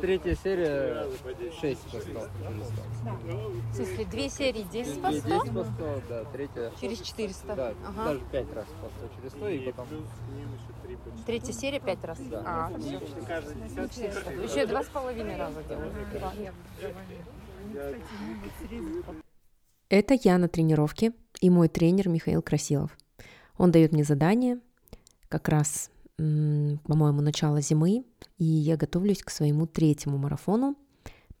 третья серия 6 по 100 В смысле, две серии 10 по 100? 10 по 100, да, третья. Через 400. Да, Ага. даже 5 раз по 100 через 100 и потом... Третья серия пять раз. Да. А, еще два с половиной раза делаю. Это я на тренировке и мой тренер Михаил Красилов. Он дает мне задание как раз, по-моему, начало зимы, и я готовлюсь к своему третьему марафону,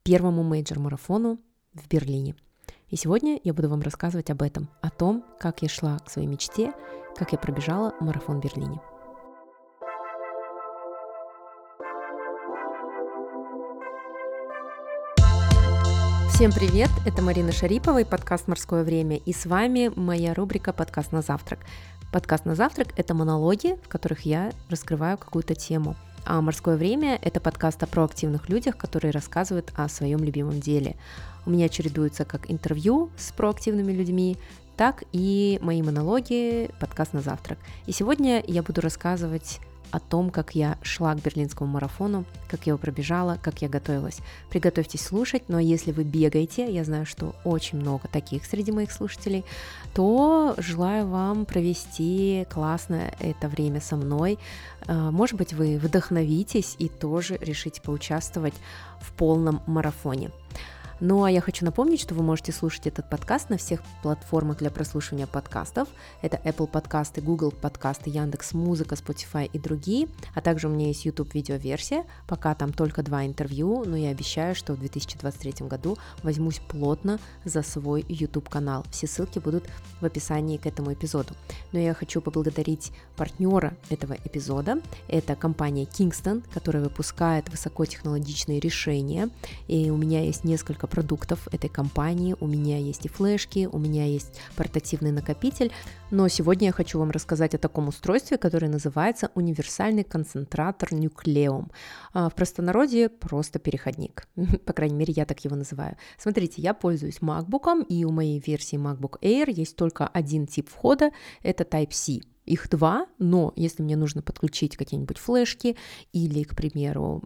первому мейджор-марафону в Берлине. И сегодня я буду вам рассказывать об этом, о том, как я шла к своей мечте, как я пробежала марафон в Берлине. Всем привет! Это Марина Шарипова и подкаст «Морское время». И с вами моя рубрика «Подкаст на завтрак». Подкаст на завтрак – это монологи, в которых я раскрываю какую-то тему. А «Морское время» – это подкаст о проактивных людях, которые рассказывают о своем любимом деле. У меня чередуются как интервью с проактивными людьми, так и мои монологи, подкаст на завтрак. И сегодня я буду рассказывать о том, как я шла к берлинскому марафону, как я его пробежала, как я готовилась. Приготовьтесь слушать, но если вы бегаете, я знаю, что очень много таких среди моих слушателей, то желаю вам провести классно это время со мной. А, Может быть, вы вдохновитесь и тоже решите поучаствовать в полном марафоне. Ну а я хочу напомнить, что вы можете слушать этот подкаст на всех платформах для прослушивания подкастов. Это Apple подкасты, Google подкасты, Яндекс Музыка, Spotify и другие. А также у меня есть YouTube видеоверсия. Пока там только два интервью, но я обещаю, что в 2023 году возьмусь плотно за свой YouTube канал. Все ссылки будут в описании к этому эпизоду. Но я хочу поблагодарить партнера этого эпизода. Это компания Kingston, которая выпускает высокотехнологичные решения. И у меня есть несколько продуктов этой компании. У меня есть и флешки, у меня есть портативный накопитель. Но сегодня я хочу вам рассказать о таком устройстве, которое называется универсальный концентратор Nucleum. А, В простонародье просто переходник. По крайней мере, я так его называю. Смотрите, я пользуюсь MacBook, и у моей версии MacBook Air есть только один тип входа, это Type-C. Их два, но если мне нужно подключить какие-нибудь флешки или, к примеру,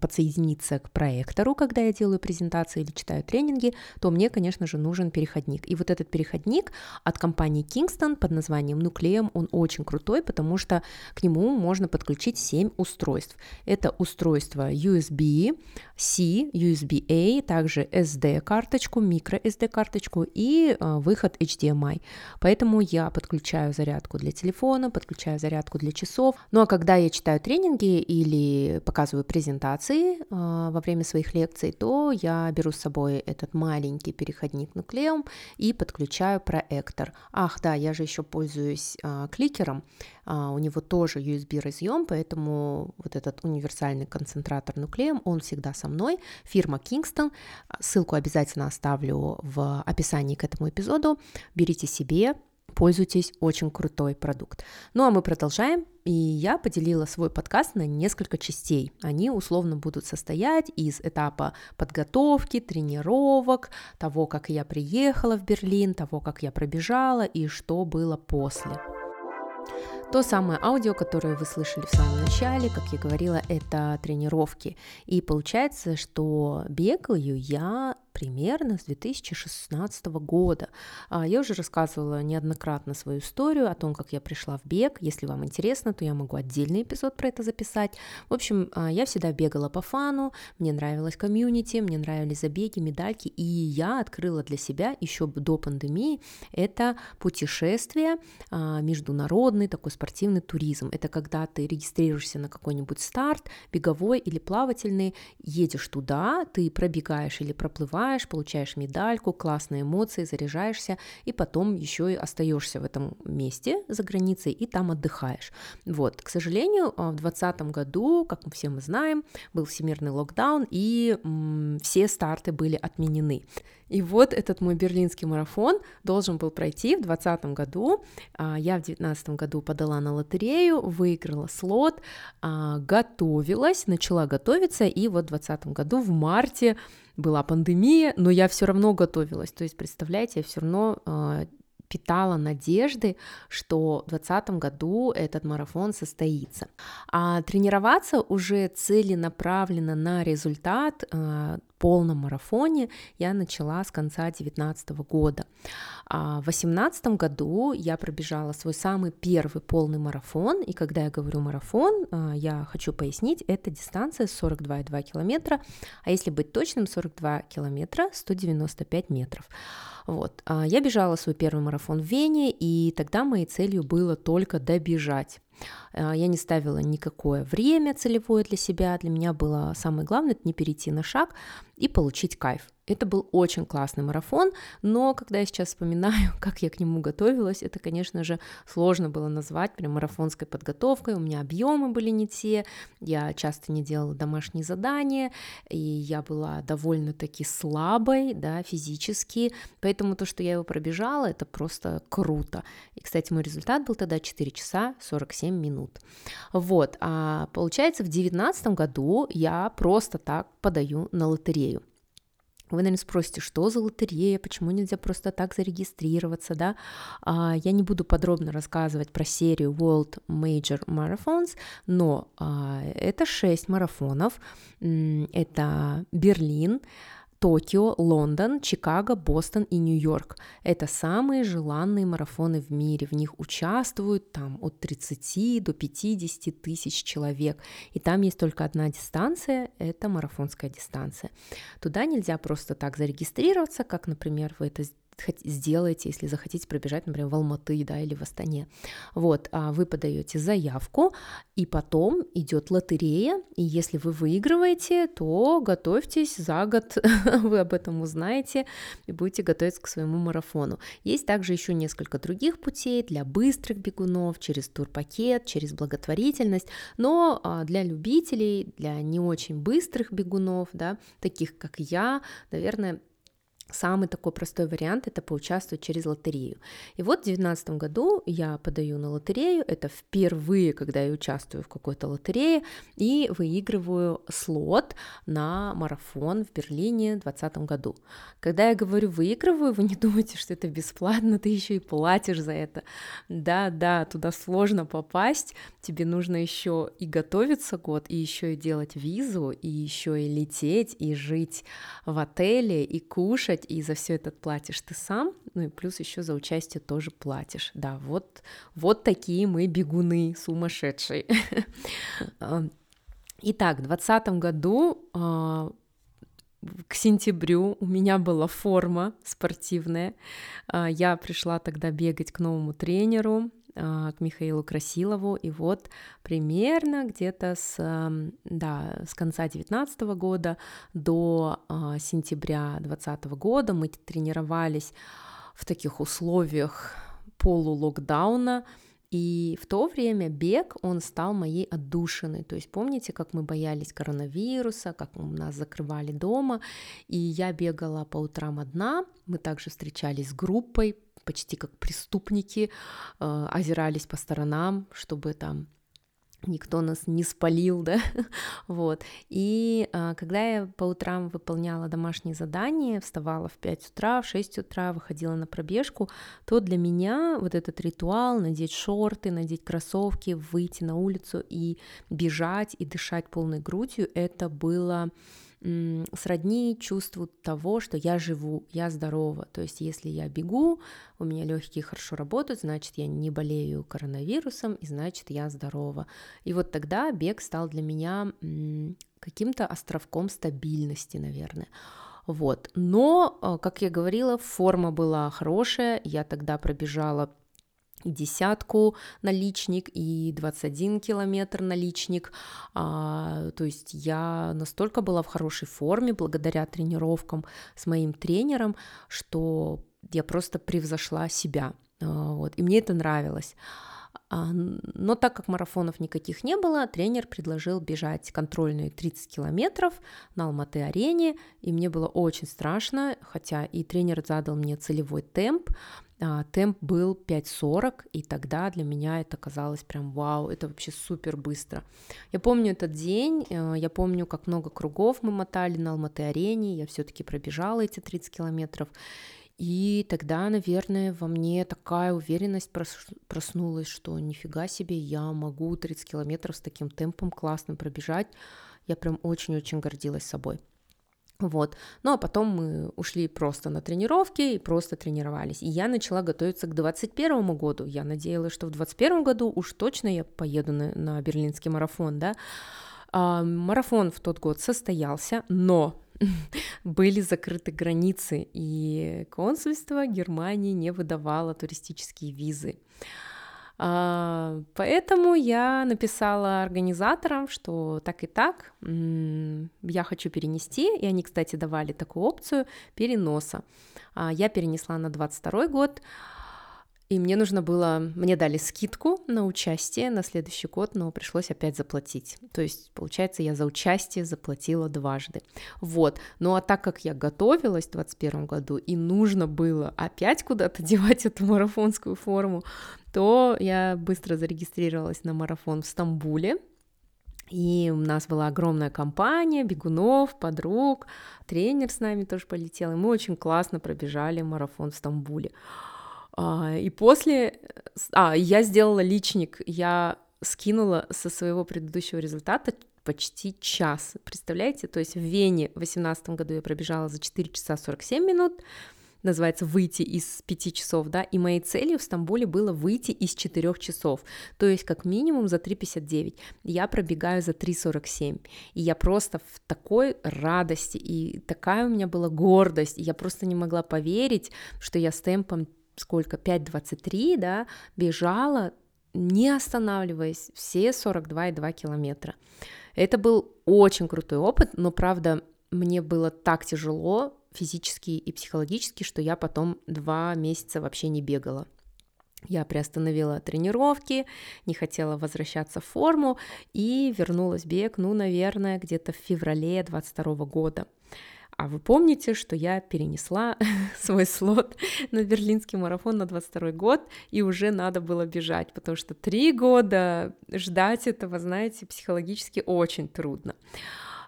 подсоединиться к проектору, когда я делаю презентации или читаю тренинги, то мне, конечно же, нужен переходник. И вот этот переходник от компании Kingston под названием Nucleum, он очень крутой, потому что к нему можно подключить 7 устройств. Это устройство USB, C, USB-A, также SD-карточку, micro-SD-карточку и э, выход HDMI. Поэтому я подключаю зарядку для телефона, подключаю зарядку для часов. Ну а когда я читаю тренинги или показываю презентации э, во время своих лекций, то я беру с собой этот маленький переходник Nucleum и подключаю проектор. Ах, да, я же еще пользуюсь э, кликером. А, у него тоже USB разъем, поэтому вот этот универсальный концентратор Nucleum, он всегда со мной. Фирма Kingston. Ссылку обязательно оставлю в описании к этому эпизоду. Берите себе, пользуйтесь, очень крутой продукт. Ну а мы продолжаем, и я поделила свой подкаст на несколько частей. Они условно будут состоять из этапа подготовки, тренировок, того, как я приехала в Берлин, того, как я пробежала и что было после. То самое аудио, которое вы слышали в самом начале, как я говорила, это тренировки. И получается, что бегаю я примерно с 2016 года. А, Я уже рассказывала неоднократно свою историю о том, как я пришла в бег. Если вам интересно, то я могу отдельный эпизод про это записать. В общем, а, я всегда бегала по фану, мне нравилось комьюнити, мне нравились забеги, медальки, и я открыла для себя еще до пандемии это путешествие а, международный такой спортивный туризм. Это когда ты регистрируешься на какой-нибудь старт, беговой или плавательный, едешь туда, ты пробегаешь или проплываешь, получаешь медальку, классные эмоции, заряжаешься, и потом еще и остаешься в этом месте за границей и там отдыхаешь. Вот, к сожалению, а, в 2020 году, как мы все мы знаем, был всемирный локдаун, и м, все старты были отменены. И вот этот мой берлинский марафон должен был пройти в 2020 году. А, Я в 2019 году подала на лотерею, выиграла слот, а, готовилась, начала готовиться, и вот в 2020 году в марте была пандемия, но я все равно готовилась. То есть, представляете, я все равно а, питала надежды, что в 2020 году этот марафон состоится. А тренироваться уже целенаправленно на результат полном марафоне я начала с конца 2019 года. А в 2018 году я пробежала свой самый первый полный марафон, и когда я говорю марафон, а, я хочу пояснить, это дистанция 42,2 километра, а если быть точным, 42 километра 195 метров. Вот. А я бежала свой первый марафон в Вене, и тогда моей целью было только добежать. А, я не ставила никакое время целевое для себя. Для меня было самое главное это не перейти на шаг и получить кайф. Это был очень классный марафон, но когда я сейчас вспоминаю, как я к нему готовилась, это, конечно же, сложно было назвать прям марафонской подготовкой. У меня объемы были не те, я часто не делала домашние задания, и я была довольно-таки слабой, да, физически, поэтому то, что я его пробежала, это просто круто. И, кстати, мой результат был тогда 4 часа 47 минут. Вот, а получается, в 2019 году я просто так подаю на лотерею. Вы, наверное, спросите, что за лотерея, почему нельзя просто так зарегистрироваться, да? А, я не буду подробно рассказывать про серию World Major Marathons, но а, это шесть марафонов, это Берлин, Токио, Лондон, Чикаго, Бостон и Нью-Йорк. Это самые желанные марафоны в мире. В них участвуют там от 30 до 50 тысяч человек. И там есть только одна дистанция, это марафонская дистанция. Туда нельзя просто так зарегистрироваться, как, например, вы это сделаете, если захотите пробежать, например, в Алматы, да, или в Астане. Вот, а вы подаете заявку, и потом идет лотерея, и если вы выигрываете, то готовьтесь за год, вы об этом узнаете и будете готовиться к своему марафону. Есть также еще несколько других путей для быстрых бегунов, через турпакет, через благотворительность, но а, для любителей, для не очень быстрых бегунов, да, таких как я, наверное, Самый такой простой вариант – это поучаствовать через лотерею. И вот в 2019 году я подаю на лотерею, это впервые, когда я участвую в какой-то лотерее, и выигрываю слот на марафон в Берлине в 2020 году. Когда я говорю выигрываю, вы не думайте, что это бесплатно, ты еще и платишь за это. Да, да, туда сложно попасть, тебе нужно еще и готовиться год, и еще и делать визу, и еще и лететь, и жить в отеле, и кушать, делать, и за все это платишь ты сам, ну и плюс еще за участие тоже платишь. Да, вот, вот такие мы бегуны сумасшедшие. Итак, в 2020 году а, к сентябрю у меня была форма спортивная. А, я пришла тогда бегать к новому тренеру, к Михаилу Красилову, и вот примерно где-то с, да, с конца 2019 года до а, сентября 2020 года мы тренировались в таких условиях полулокдауна, и в то время бег, он стал моей отдушиной. То есть помните, как мы боялись коронавируса, как нас закрывали дома, и я бегала по утрам одна, мы также встречались с группой, почти как преступники, э, озирались по сторонам, чтобы там никто нас не спалил, да, вот. И а, когда я по утрам выполняла домашние задания, вставала в 5 утра, в 6 утра, выходила на пробежку, то для меня вот этот ритуал, надеть шорты, надеть кроссовки, выйти на улицу и бежать и дышать полной грудью, это было сродни чувству того, что я живу, я здорова. То есть если я бегу, у меня легкие хорошо работают, значит, я не болею коронавирусом, и значит, я здорова. И вот тогда бег стал для меня каким-то островком стабильности, наверное. Вот. Но, а, как я говорила, форма была хорошая. Я тогда пробежала и десятку наличник, и 21 километр наличник. А, то есть я настолько была в хорошей форме благодаря тренировкам с моим тренером, что я просто превзошла себя. А, вот, и мне это нравилось. А, но так как марафонов никаких не было, тренер предложил бежать контрольные 30 километров на Алматы-арене, и мне было очень страшно, хотя и тренер задал мне целевой темп, темп был 5.40, и тогда для меня это казалось прям вау, это вообще супер быстро. Я помню этот день, э, я помню, как много кругов мы мотали на Алматы-арене, я все таки пробежала эти 30 километров, И тогда, наверное, во мне такая уверенность проснулась, что нифига себе, я могу 30 километров с таким темпом классным пробежать. Я прям очень-очень гордилась собой. Вот. Ну а потом мы ушли просто на тренировки и просто тренировались. И я начала готовиться к 2021 году. Я надеялась, что в 2021 году уж точно я поеду на, на берлинский марафон, да. А, марафон в тот год состоялся, но были закрыты границы, и консульство Германии не выдавало туристические визы. А, поэтому я написала организаторам, что так и так, я хочу перенести, и они, кстати, давали такую опцию переноса. А, я перенесла на 22 год, и мне нужно было, мне дали скидку на участие на следующий год, но пришлось опять заплатить. То есть, получается, я за участие заплатила дважды. Вот. Ну а так как я готовилась в 2021 году, и нужно было опять куда-то девать эту марафонскую форму, то я быстро зарегистрировалась на марафон в Стамбуле, и у нас была огромная компания бегунов, подруг, тренер с нами тоже полетел, и мы очень классно пробежали марафон в Стамбуле. А, и после... А, я сделала личник, я скинула со своего предыдущего результата почти час. Представляете? То есть в Вене в 2018 году я пробежала за 4 часа 47 минут, называется «Выйти из 5 часов», да, и моей целью в Стамбуле было выйти из 4 часов, то есть как минимум за 3.59. Я пробегаю за 3.47, и я просто в такой радости, и такая у меня была гордость, и я просто не могла поверить, что я с темпом сколько, 5.23, да, бежала, не останавливаясь, все 42,2 километра. Это был очень крутой опыт, но, правда, мне было так тяжело физически и психологически, что я потом два месяца вообще не бегала. Я приостановила тренировки, не хотела возвращаться в форму и вернулась бег, ну, наверное, где-то в феврале 22 года. А вы помните, что я перенесла свой слот на берлинский марафон на 22 год, и уже надо было бежать, потому что три года ждать этого, знаете, психологически очень трудно.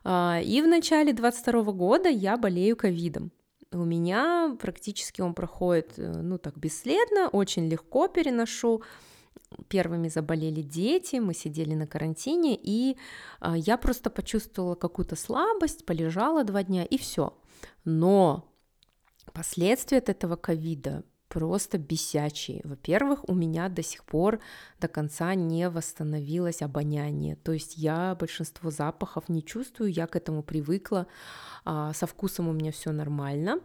А, и в начале 22 года я болею ковидом. У меня практически он проходит, э, ну так, бесследно, очень легко переношу, первыми заболели дети, мы сидели на карантине, и а, я просто почувствовала какую-то слабость, полежала два дня, и все. Но последствия от этого ковида просто бесячие. Во-первых, у меня до сих пор до конца не восстановилось обоняние, то есть я большинство запахов не чувствую, я к этому привыкла, а, со вкусом у меня все нормально,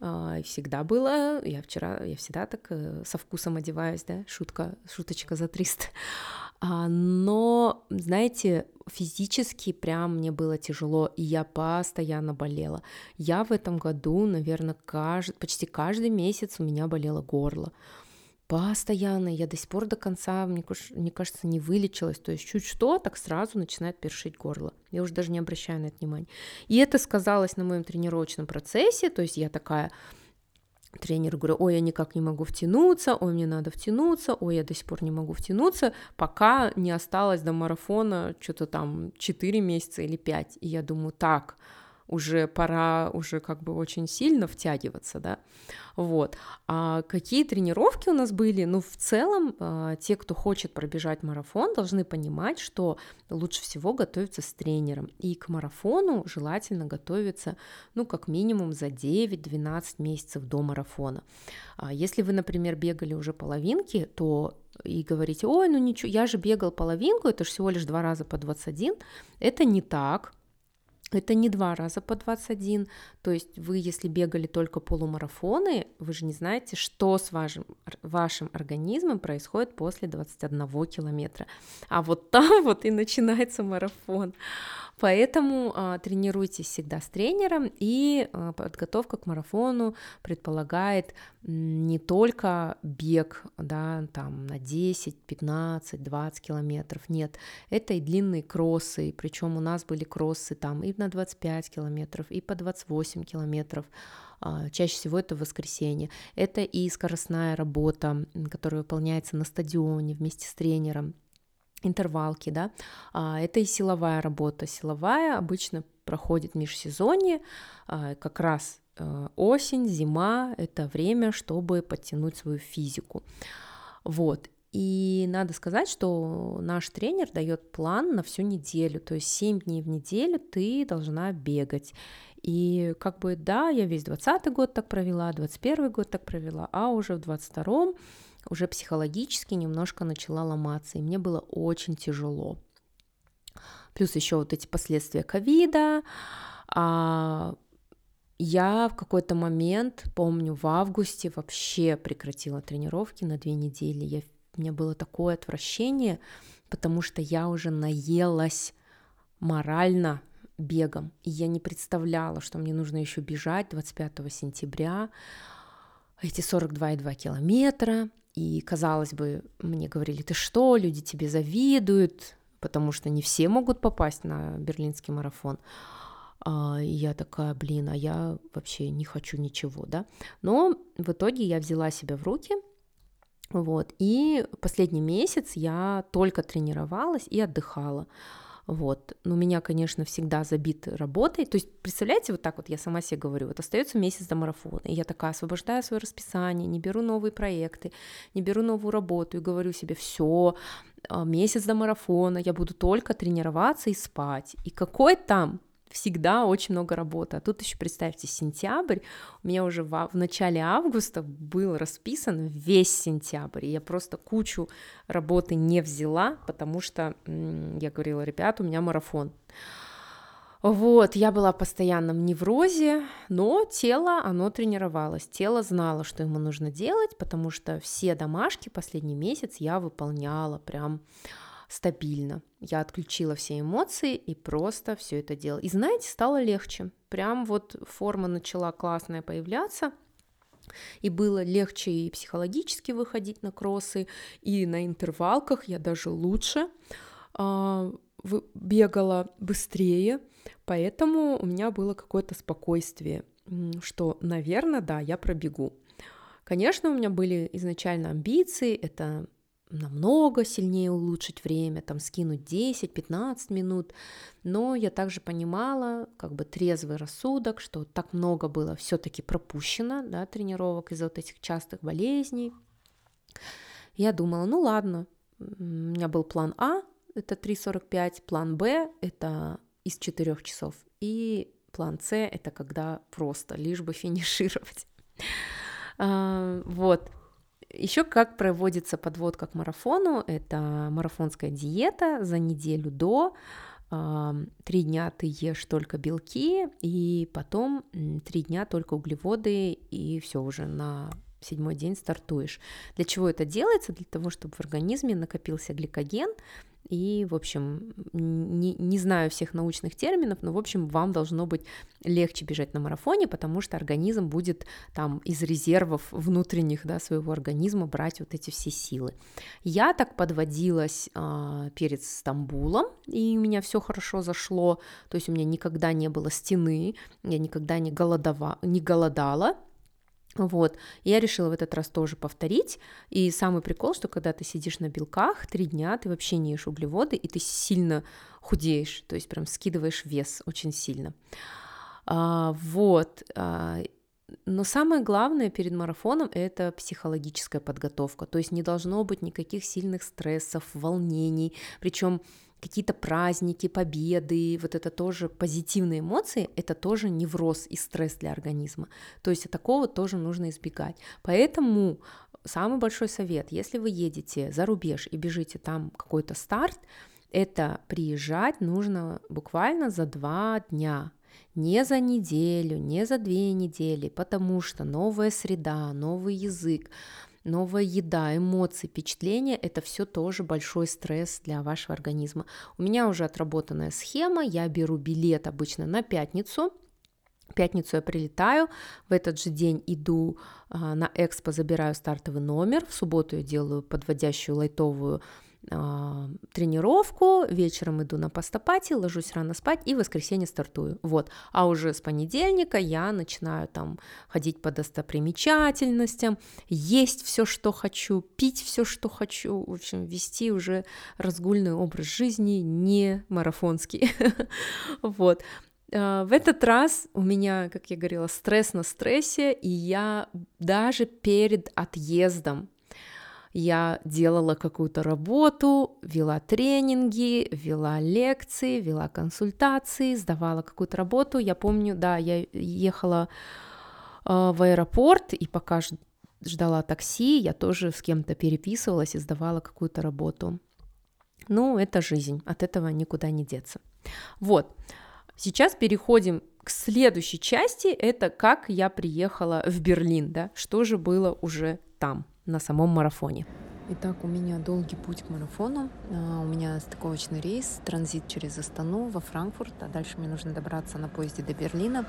а, всегда было, я вчера, я всегда так э, со вкусом одеваюсь, да, шутка, шуточка за 300, а, но, знаете, физически прям мне было тяжело, и я постоянно болела. Я в этом году, наверное, кажд... почти каждый месяц у меня болело горло постоянно, я до сих пор до конца, мне, мне кажется, не вылечилась, то есть чуть что, так сразу начинает першить горло, я уже даже не обращаю на это внимания. И это сказалось на моем тренировочном процессе, то есть я такая, тренеру говорю, ой, я никак не могу втянуться, ой, мне надо втянуться, ой, я до сих пор не могу втянуться, пока не осталось до марафона что-то там 4 месяца или 5, и я думаю, так, уже пора уже как бы очень сильно втягиваться, да, вот. А какие тренировки у нас были? Ну, в целом, а, те, кто хочет пробежать марафон, должны понимать, что лучше всего готовиться с тренером, и к марафону желательно готовиться, ну, как минимум за 9-12 месяцев до марафона. А если вы, например, бегали уже половинки, то и говорите, ой, ну ничего, я же бегал половинку, это же всего лишь два раза по 21, это не так, это не два раза по 21, то есть вы, если бегали только полумарафоны, вы же не знаете, что с вашим, вашим организмом происходит после 21 километра. А вот там вот и начинается марафон. Поэтому а, тренируйтесь всегда с тренером, и а, подготовка к марафону предполагает не только бег, да, там на 10, 15, 20 километров, нет, это и длинные кроссы, причем у нас были кроссы там и на 25 километров, и по 28 километров, а, чаще всего это воскресенье. Это и скоростная работа, которая выполняется на стадионе вместе с тренером интервалки, да, а, это и силовая работа. Силовая обычно проходит в межсезонье, а, как раз осень, зима — это время, чтобы подтянуть свою физику. Вот. И надо сказать, что наш тренер дает план на всю неделю, то есть 7 дней в неделю ты должна бегать. И как бы, да, я весь 20 год так провела, 21 год так провела, а уже в 22 уже психологически немножко начала ломаться, и мне было очень тяжело. Плюс еще вот эти последствия ковида, а я в какой-то момент, помню, в августе вообще прекратила тренировки на две недели. Я у меня было такое отвращение, потому что я уже наелась морально бегом. И я не представляла, что мне нужно еще бежать 25 сентября, эти 42,2 километра. И, казалось бы, мне говорили, ты что, люди тебе завидуют, потому что не все могут попасть на берлинский марафон. А, я такая, блин, а я вообще не хочу ничего, да. Но в итоге я взяла себя в руки – вот. И последний месяц я только тренировалась и отдыхала. Вот. Но меня, конечно, всегда забит работой. То есть, представляете, вот так вот я сама себе говорю, вот остается месяц до марафона, и я такая освобождаю свое расписание, не беру новые проекты, не беру новую работу и говорю себе, все, а, месяц до марафона, я буду только тренироваться и спать. И какой там всегда очень много работы. А тут еще представьте, сентябрь, у меня уже в, в начале августа был расписан весь сентябрь, и я просто кучу работы не взяла, потому что я говорила, ребят, у меня марафон. Вот, я была в постоянном неврозе, но тело, оно тренировалось, тело знало, что ему нужно делать, потому что все домашки последний месяц я выполняла прям стабильно. Я отключила все эмоции и просто все это делала. И знаете, стало легче. Прям вот форма начала классная появляться. И было легче и психологически выходить на кроссы, и на интервалках я даже лучше э, бегала быстрее, поэтому у меня было какое-то спокойствие, что, наверное, да, я пробегу. Конечно, у меня были изначально амбиции, это намного сильнее улучшить время, там скинуть 10-15 минут, но я также понимала, как бы трезвый рассудок, что так много было все-таки пропущено, да, тренировок из-за вот этих частых болезней. Я думала, ну ладно, у меня был план А, это 3.45, план Б, это из 4 часов, и план С, это когда просто, лишь бы финишировать. А, вот, еще как проводится подводка к марафону, это марафонская диета за неделю до, три дня ты ешь только белки, и потом три дня только углеводы, и все уже на седьмой день стартуешь. Для чего это делается? Для того, чтобы в организме накопился гликоген, и, в общем, не, не знаю всех научных терминов, но, в общем, вам должно быть легче бежать на марафоне, потому что организм будет там из резервов внутренних да, своего организма брать вот эти все силы. Я так подводилась э, перед Стамбулом, и у меня все хорошо зашло, то есть у меня никогда не было стены, я никогда не, голодова, не голодала, вот, я решила в этот раз тоже повторить. И самый прикол, что когда ты сидишь на белках три дня, ты вообще не ешь углеводы, и ты сильно худеешь, то есть прям скидываешь вес очень сильно. А, вот. А, но самое главное перед марафоном это психологическая подготовка. То есть не должно быть никаких сильных стрессов, волнений. Причем какие-то праздники, победы, вот это тоже позитивные эмоции, это тоже невроз и стресс для организма. То есть такого тоже нужно избегать. Поэтому самый большой совет, если вы едете за рубеж и бежите там какой-то старт, это приезжать нужно буквально за два дня, не за неделю, не за две недели, потому что новая среда, новый язык, новая еда, эмоции, впечатления – это все тоже большой стресс для вашего организма. У меня уже отработанная схема, я беру билет обычно на пятницу, в пятницу я прилетаю, в этот же день иду а, на экспо, забираю стартовый номер, в субботу я делаю подводящую лайтовую тренировку, вечером иду на постопати, ложусь рано спать и в воскресенье стартую. Вот. А уже с понедельника я начинаю там ходить по достопримечательностям, есть все, что хочу, пить все, что хочу, в общем, вести уже разгульный образ жизни, не марафонский. Вот. в этот раз у меня, как я говорила, стресс на стрессе, и я даже перед отъездом я делала какую-то работу, вела тренинги, вела лекции, вела консультации, сдавала какую-то работу. Я помню, да, я ехала э, в аэропорт, и пока ждала такси, я тоже с кем-то переписывалась и сдавала какую-то работу. Ну, это жизнь, от этого никуда не деться. Вот, сейчас переходим к следующей части, это как я приехала в Берлин, да, что же было уже там на самом марафоне. Итак, у меня долгий путь к марафону. А, у меня стыковочный рейс, транзит через Астану во Франкфурт, а дальше мне нужно добраться на поезде до Берлина.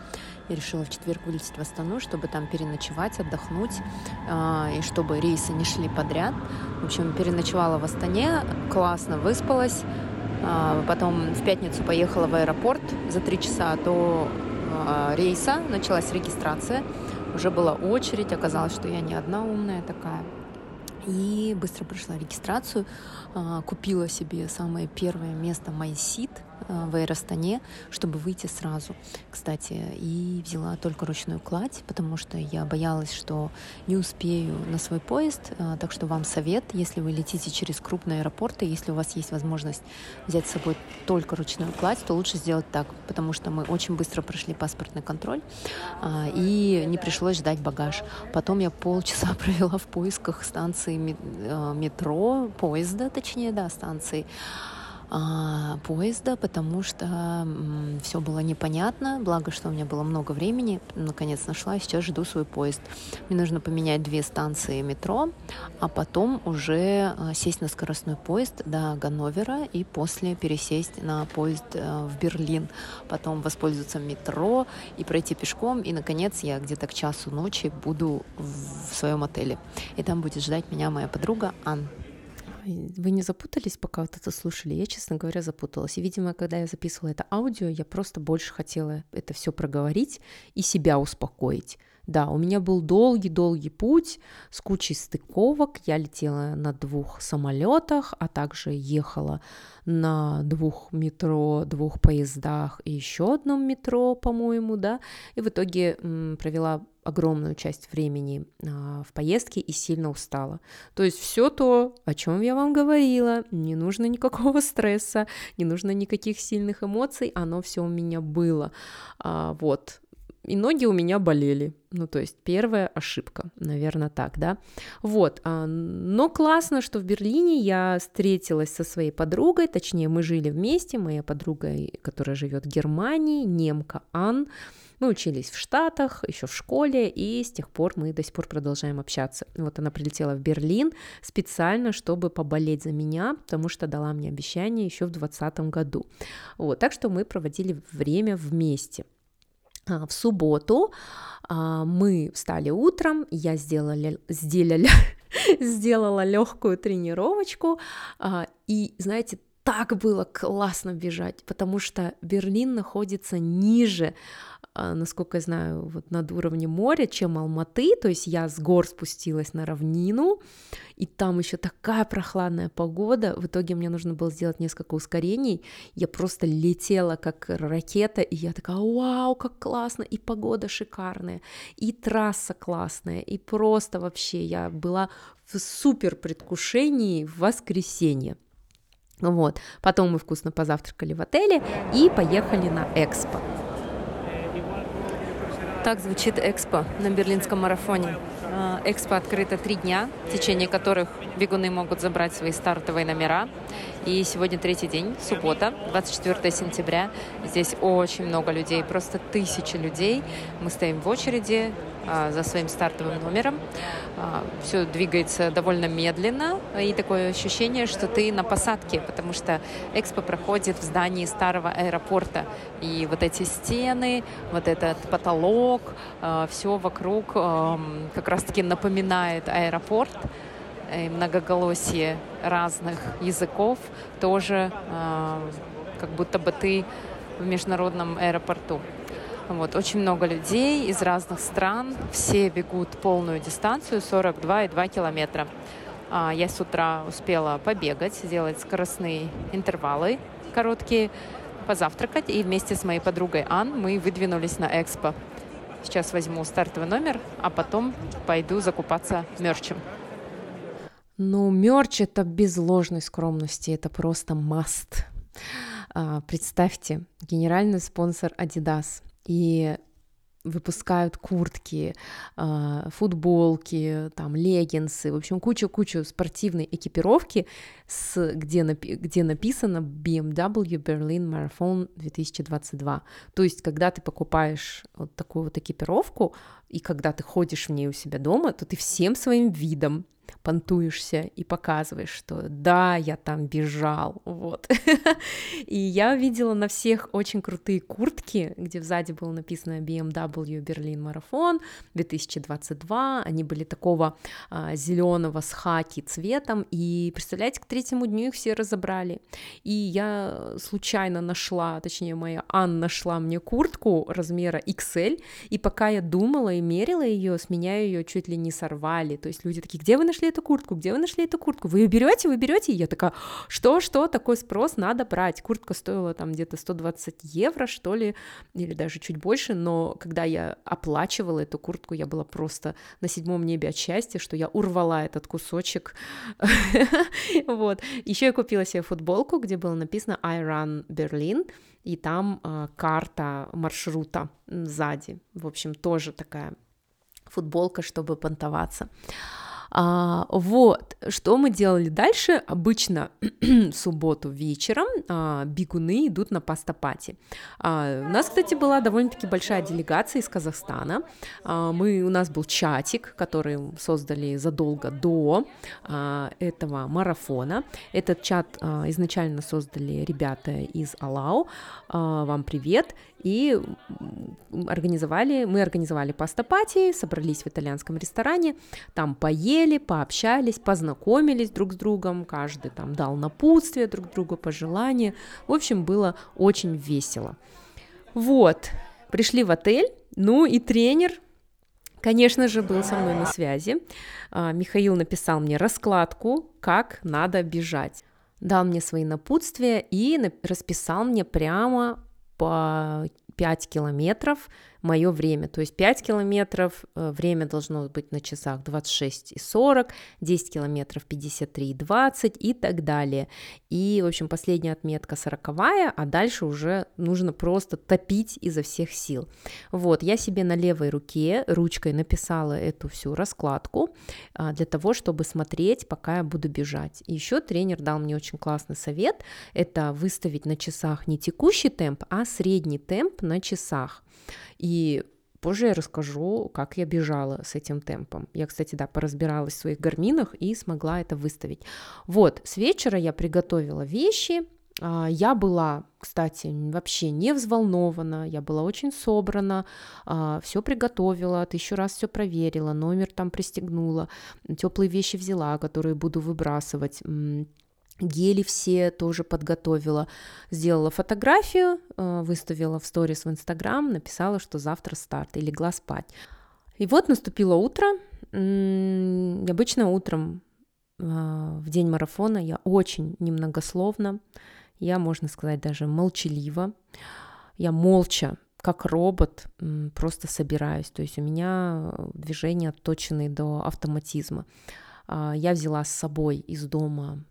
Я решила в четверг вылететь в Астану, чтобы там переночевать, отдохнуть, а, и чтобы рейсы не шли подряд. В общем, переночевала в Астане, классно выспалась. А, потом в пятницу поехала в аэропорт за три часа до рейса, началась регистрация уже была очередь, оказалось, что я не одна умная такая. И быстро прошла регистрацию, а, купила себе самое первое место MySeat – в Аэростане, чтобы выйти сразу, кстати, и взяла только ручную кладь, потому что я боялась, что не успею на свой поезд, э, так что вам совет, если вы летите через крупные аэропорты, если у вас есть возможность взять с собой только ручную кладь, то лучше сделать так, потому что мы очень быстро прошли паспортный контроль, а, и не пришлось ждать багаж. Потом я полчаса провела в поисках станции э, метро, поезда, точнее, да, станции, а, поезда, потому что все было непонятно. Благо, что у меня было много времени. Наконец нашла, сейчас жду свой поезд. Мне нужно поменять две станции метро, а потом уже а, сесть на скоростной поезд до Ганновера и после пересесть на поезд а, в Берлин. Потом воспользоваться метро и пройти пешком. И, наконец, я где-то к часу ночи буду в своем отеле. И там будет ждать меня моя подруга Ан. Вы не запутались, пока вот это слушали? Я, честно говоря, запуталась. И, видимо, когда я записывала это аудио, я просто больше хотела это все проговорить и себя успокоить. Да, у меня был долгий-долгий путь с кучей стыковок. Я летела на двух самолетах, а также ехала на двух метро, двух поездах и еще одном метро, по-моему, да. И в итоге м, провела огромную часть времени а, в поездке и сильно устала. То есть все то, о чем я вам говорила, не нужно никакого стресса, не нужно никаких сильных эмоций, оно все у меня было. А, вот, и ноги у меня болели. Ну, то есть первая ошибка, наверное, так, да. Вот, а, но классно, что в Берлине я встретилась со своей подругой, точнее, мы жили вместе, моя подруга, которая живет в Германии, немка Ан, мы учились в Штатах, еще в школе, и с тех пор мы до сих пор продолжаем общаться. Вот она прилетела в Берлин специально, чтобы поболеть за меня, потому что дала мне обещание еще в 2020 году. Вот, так что мы проводили время вместе. А, в субботу а, мы встали утром, я сделали, сделали, сделала легкую тренировочку, а, и, знаете, так было классно бежать, потому что Берлин находится ниже насколько я знаю, вот над уровнем моря, чем Алматы, то есть я с гор спустилась на равнину, и там еще такая прохладная погода, в итоге мне нужно было сделать несколько ускорений, я просто летела как ракета, и я такая, вау, как классно, и погода шикарная, и трасса классная, и просто вообще я была в супер предвкушении в воскресенье. Вот. Потом мы вкусно позавтракали в отеле и поехали на экспо. Так звучит Экспо на Берлинском марафоне. А, Экспо открыто три дня, в течение которых бегуны могут забрать свои стартовые номера. И сегодня третий день, суббота, 24 сентября. Здесь очень много людей, просто тысячи людей. Мы стоим в очереди, а, за своим стартовым номером. А, Все двигается довольно медленно, и такое ощущение, что ты на посадке, потому что экспо проходит в здании старого аэропорта. И вот эти стены, вот этот потолок, а, все вокруг как раз-таки напоминает аэропорт и многоголосие разных языков тоже как будто бы ты в международном аэропорту. Вот, очень много людей из разных стран, все бегут полную дистанцию, 42,2 километра. А, я с утра успела побегать, сделать скоростные интервалы короткие, позавтракать, и вместе с моей подругой Ан мы выдвинулись на экспо. Сейчас возьму стартовый номер, а потом пойду закупаться мерчем. Ну, мерч это без ложной скромности, это просто must. А, представьте, генеральный спонсор Adidas. И выпускают куртки, а, футболки, там, леггинсы, в общем, кучу-кучу спортивной экипировки, с, где, напи- где написано BMW Berlin Marathon 2022. То есть, когда ты покупаешь вот такую вот экипировку, и когда ты ходишь в ней у себя дома, то ты всем своим видом понтуешься и показываешь, что да, я там бежал, вот. и я видела на всех очень крутые куртки, где сзади было написано BMW Berlin Marathon 2022, они были такого а, зеленого с хаки цветом, и представляете, к третьему дню их все разобрали, и я случайно нашла, точнее моя Анна нашла мне куртку размера XL, и пока я думала и мерила ее, с меня ее чуть ли не сорвали, то есть люди такие, где вы нашли эту куртку, где вы нашли эту куртку, вы ее берете, вы берете, и я такая, что, что, такой спрос, надо брать, куртка стоила там где-то 120 евро, что ли, или даже чуть больше, но когда я оплачивала эту куртку, я была просто на седьмом небе от счастья, что я урвала этот кусочек, вот, еще я купила себе футболку, где было написано I run Berlin, и там э, карта маршрута сзади, в общем, тоже такая футболка, чтобы понтоваться. А, вот, что мы делали дальше? Обычно в субботу вечером а, бегуны идут на пастопати. А, у нас, кстати, была довольно-таки большая делегация из Казахстана. А, мы, у нас был чатик, который создали задолго до а, этого марафона. Этот чат а, изначально создали ребята из Алау. А, вам привет! И организовали, мы организовали пастопати, собрались в итальянском ресторане, там поели, пообщались, познакомились друг с другом, каждый там дал напутствие друг другу, пожелания. В общем, было очень весело. Вот, пришли в отель, ну и тренер конечно же, был со мной на связи. А, Михаил написал мне раскладку, как надо бежать. Дал мне свои напутствия и расписал мне прямо по 5 километров мое время. То есть 5 километров, э, время должно быть на часах 26 и 40, 10 километров 53 и 20 и так далее. И, в общем, последняя отметка 40, а дальше уже нужно просто топить изо всех сил. Вот, я себе на левой руке ручкой написала эту всю раскладку а, для того, чтобы смотреть, пока я буду бежать. И еще тренер дал мне очень классный совет, это выставить на часах не текущий темп, а средний темп на часах. И позже я расскажу, как я бежала с этим темпом. Я, кстати, да, поразбиралась в своих гарминах и смогла это выставить. Вот, с вечера я приготовила вещи, а, я была, кстати, вообще не взволнована, я была очень собрана, а, все приготовила, еще раз все проверила, номер там пристегнула, теплые вещи взяла, которые буду выбрасывать Гели все тоже подготовила. Сделала фотографию, э, выставила в сторис в Инстаграм, написала, что завтра старт и легла спать. И вот наступило утро. Обычно утром э, в день марафона я очень немногословна, я, можно сказать, даже молчалива. Я молча, как робот, просто собираюсь. То есть у меня движения отточены до автоматизма. А, я взяла с собой из дома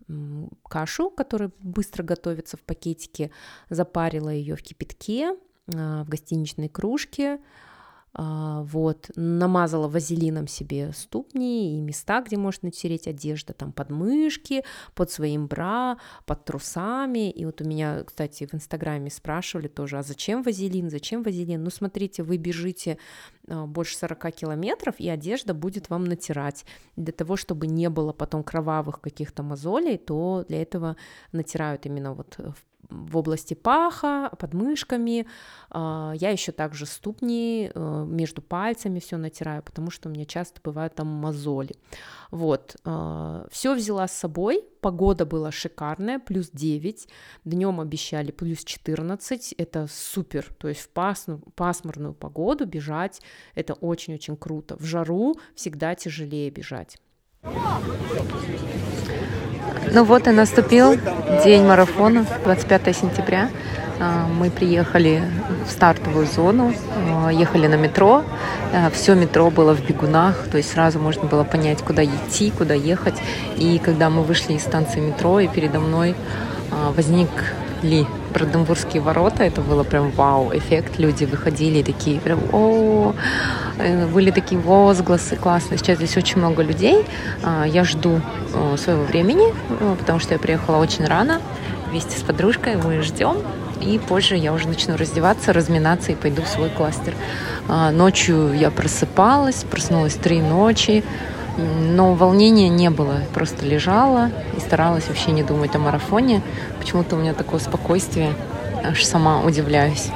кашу, которая быстро готовится в пакетике, запарила ее в кипятке, а, в гостиничной кружке, вот, намазала вазелином себе ступни и места, где можно натереть одежда, там подмышки, под своим бра, под трусами. И вот у меня, кстати, в Инстаграме спрашивали тоже, а зачем вазелин, зачем вазелин? Ну, смотрите, вы бежите а, больше 40 километров, и одежда будет вам натирать. Для того, чтобы не было потом кровавых каких-то мозолей, то для этого натирают именно вот в в области паха, под мышками. А, я еще также ступни э, между пальцами все натираю, потому что у меня часто бывают там мозоли. Вот, а, все взяла с собой, погода была шикарная, плюс 9, днем обещали плюс 14, это супер, то есть в пасмурную погоду бежать, это очень-очень круто. В жару всегда тяжелее бежать. Ну вот и наступил день марафона, 25 сентября. А, мы приехали в стартовую зону, а, ехали на метро. А, Все метро было в бегунах, то есть сразу можно было понять, куда идти, куда ехать. И когда мы вышли из станции метро, и передо мной возникли Бранденбургские ворота, это было прям вау-эффект. Люди выходили такие прям о э, были такие возгласы классные. Сейчас здесь очень много людей. Я жду э, своего времени, э, потому что я приехала очень рано вместе с подружкой. Мы ждем и позже я уже начну раздеваться, разминаться и пойду в свой кластер. А, ночью я просыпалась, проснулась три ночи, но волнения не было, просто лежала и старалась вообще не думать о марафоне. Почему-то у меня такое спокойствие, аж сама удивляюсь.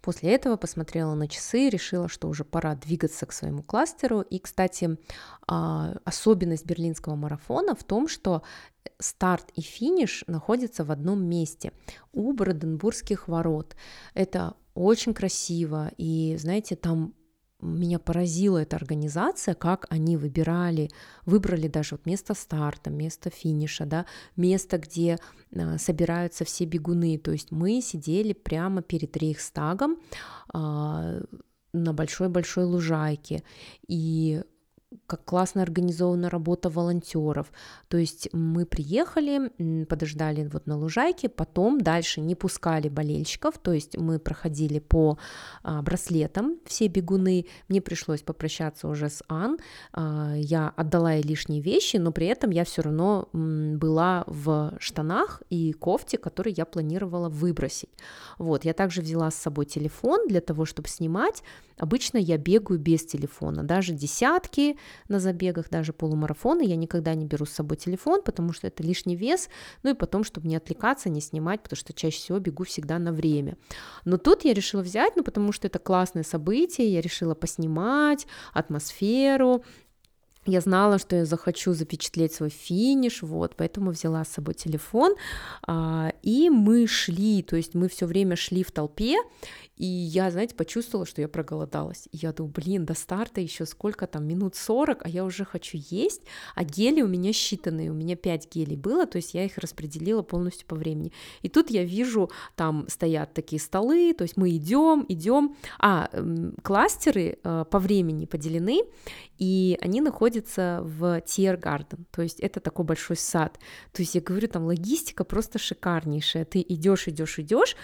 После этого посмотрела на часы, решила, что уже пора двигаться к своему кластеру. И, кстати, а, особенность берлинского марафона в том, что старт и финиш находятся в одном месте у Броденбургских ворот. Это очень красиво, и, знаете, там меня поразила эта организация, как они выбирали, выбрали даже вот место старта, место финиша, да, место, где а, собираются все бегуны. То есть мы сидели прямо перед Рейхстагом а, на большой-большой лужайке, и как классно организована работа волонтеров. То есть мы приехали, подождали вот на лужайке, потом дальше не пускали болельщиков, то есть мы проходили по а, браслетам все бегуны. Мне пришлось попрощаться уже с Ан, а, я отдала ей лишние вещи, но при этом я все равно была в штанах и кофте, которые я планировала выбросить. Вот, я также взяла с собой телефон для того, чтобы снимать. Обычно я бегаю без телефона, даже десятки, на забегах, даже полумарафоны, я никогда не беру с собой телефон, потому что это лишний вес, ну и потом, чтобы не отвлекаться, не снимать, потому что чаще всего бегу всегда на время. Но тут я решила взять, ну потому что это классное событие, я решила поснимать атмосферу, я знала, что я захочу запечатлеть свой финиш, вот, поэтому взяла с собой телефон, а, и мы шли, то есть мы все время шли в толпе, и я, знаете, почувствовала, что я проголодалась. И я думаю, блин, до старта еще сколько там, минут 40, а я уже хочу есть, а гели у меня считанные, у меня 5 гелей было, то есть я их распределила полностью по времени. И тут я вижу, там стоят такие столы, то есть мы идем, идем, а кластеры э, по времени поделены, и они находятся в Тиргарден, то есть это такой большой сад. То есть я говорю, там логистика просто шикарнейшая. Ты идешь, идешь, идешь,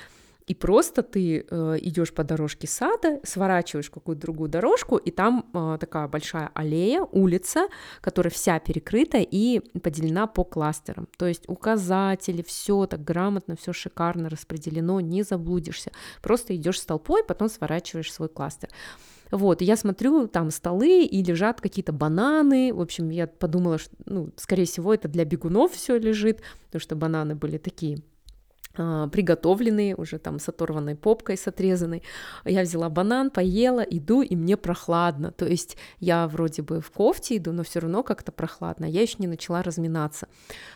и просто ты э, идешь по дорожке сада, сворачиваешь какую-то другую дорожку, и там э, такая большая аллея, улица, которая вся перекрыта и поделена по кластерам. То есть указатели, все так грамотно, все шикарно распределено, не заблудишься. Просто идешь с толпой, потом сворачиваешь свой кластер. Вот, я смотрю, там столы, и лежат какие-то бананы. В общем, я подумала, что, ну, скорее всего, это для бегунов все лежит, потому что бананы были такие а, приготовленные, уже там с оторванной попкой, с отрезанной. Я взяла банан, поела, иду, и мне прохладно. То есть я вроде бы в кофте иду, но все равно как-то прохладно. Я еще не начала разминаться.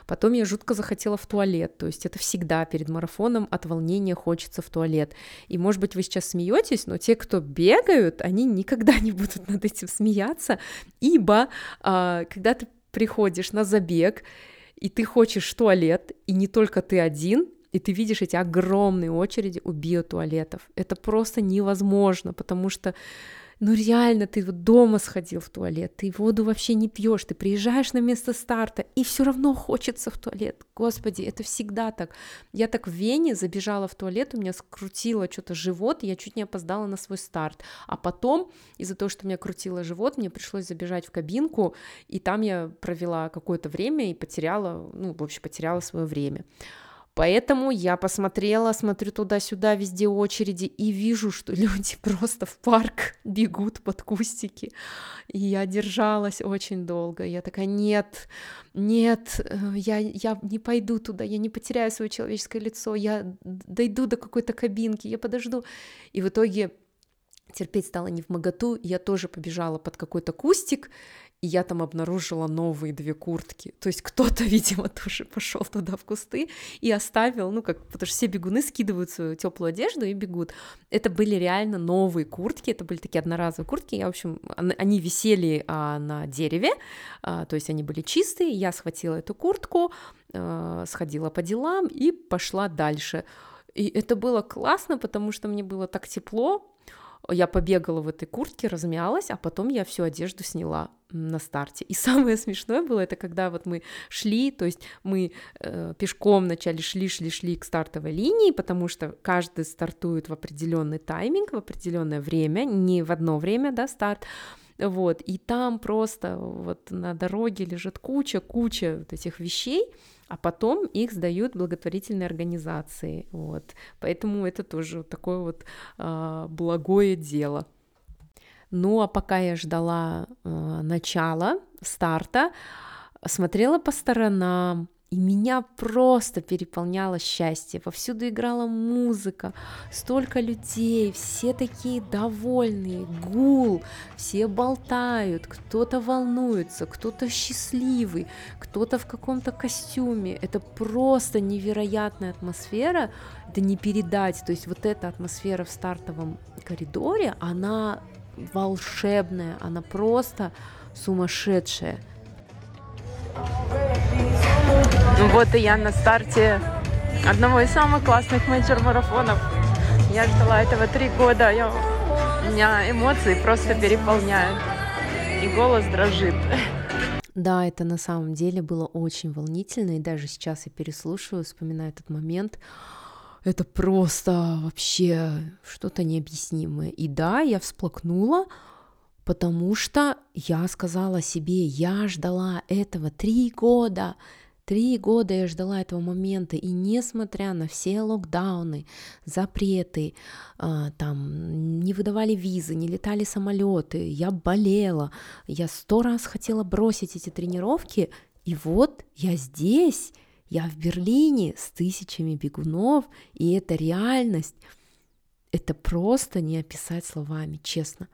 Потом я жутко захотела в туалет. То есть это всегда перед марафоном от волнения хочется в туалет. И, может быть, вы сейчас смеетесь, но те, кто бегают, они никогда не будут над этим смеяться, ибо а, когда ты приходишь на забег, и ты хочешь в туалет, и не только ты один, и ты видишь эти огромные очереди у биотуалетов. Это просто невозможно, потому что ну реально, ты вот дома сходил в туалет, ты воду вообще не пьешь, ты приезжаешь на место старта, и все равно хочется в туалет. Господи, это всегда так. Я так в Вене забежала в туалет, у меня скрутило что-то живот, и я чуть не опоздала на свой старт. А потом, из-за того, что у меня крутило живот, мне пришлось забежать в кабинку, и там я провела какое-то время и потеряла, ну, в общем, потеряла свое время. Поэтому я посмотрела, смотрю туда-сюда, везде очереди, и вижу, что люди просто в парк бегут под кустики. И я держалась очень долго. Я такая, нет, нет, э, я, я не пойду туда, я не потеряю свое человеческое лицо, я дойду до какой-то кабинки, я подожду. И в итоге терпеть стало не в моготу, я тоже побежала под какой-то кустик, и я там обнаружила новые две куртки. То есть кто-то, видимо, тоже пошел туда в кусты и оставил, ну как, потому что все бегуны скидывают свою теплую одежду и бегут. Это были реально новые куртки, это были такие одноразовые куртки. Я, в общем, они висели а, на дереве, а, то есть они были чистые. Я схватила эту куртку, а, сходила по делам и пошла дальше. И это было классно, потому что мне было так тепло, я побегала в этой куртке, размялась, а потом я всю одежду сняла на старте. И самое смешное было это, когда вот мы шли, то есть мы э, пешком вначале шли, шли, шли к стартовой линии, потому что каждый стартует в определенный тайминг, в определенное время, не в одно время, да, старт. Вот, и там просто вот на дороге лежит куча, куча вот этих вещей, а потом их сдают благотворительные организации, вот, поэтому это тоже такое вот э, благое дело. Ну а пока я ждала э, начала, старта, смотрела по сторонам, и меня просто переполняло счастье. Повсюду играла музыка, столько людей, все такие довольные, гул, все болтают, кто-то волнуется, кто-то счастливый, кто-то в каком-то костюме. Это просто невероятная атмосфера, это не передать. То есть вот эта атмосфера в стартовом коридоре, она волшебная, она просто сумасшедшая. Ну вот и я на старте одного из самых классных мейджор-марафонов. Я ждала этого три года. Я... У меня эмоции просто переполняют. И голос дрожит. Да, это на самом деле было очень волнительно, и даже сейчас я переслушиваю, вспоминаю этот момент. Это просто вообще что-то необъяснимое. И да, я всплакнула, потому что я сказала себе, я ждала этого три года, Три года я ждала этого момента, и несмотря на все локдауны, запреты, а, там не выдавали визы, не летали самолеты, я болела, я сто раз хотела бросить эти тренировки, и вот я здесь, я в Берлине с тысячами бегунов, и это реальность. Это просто не описать словами, честно.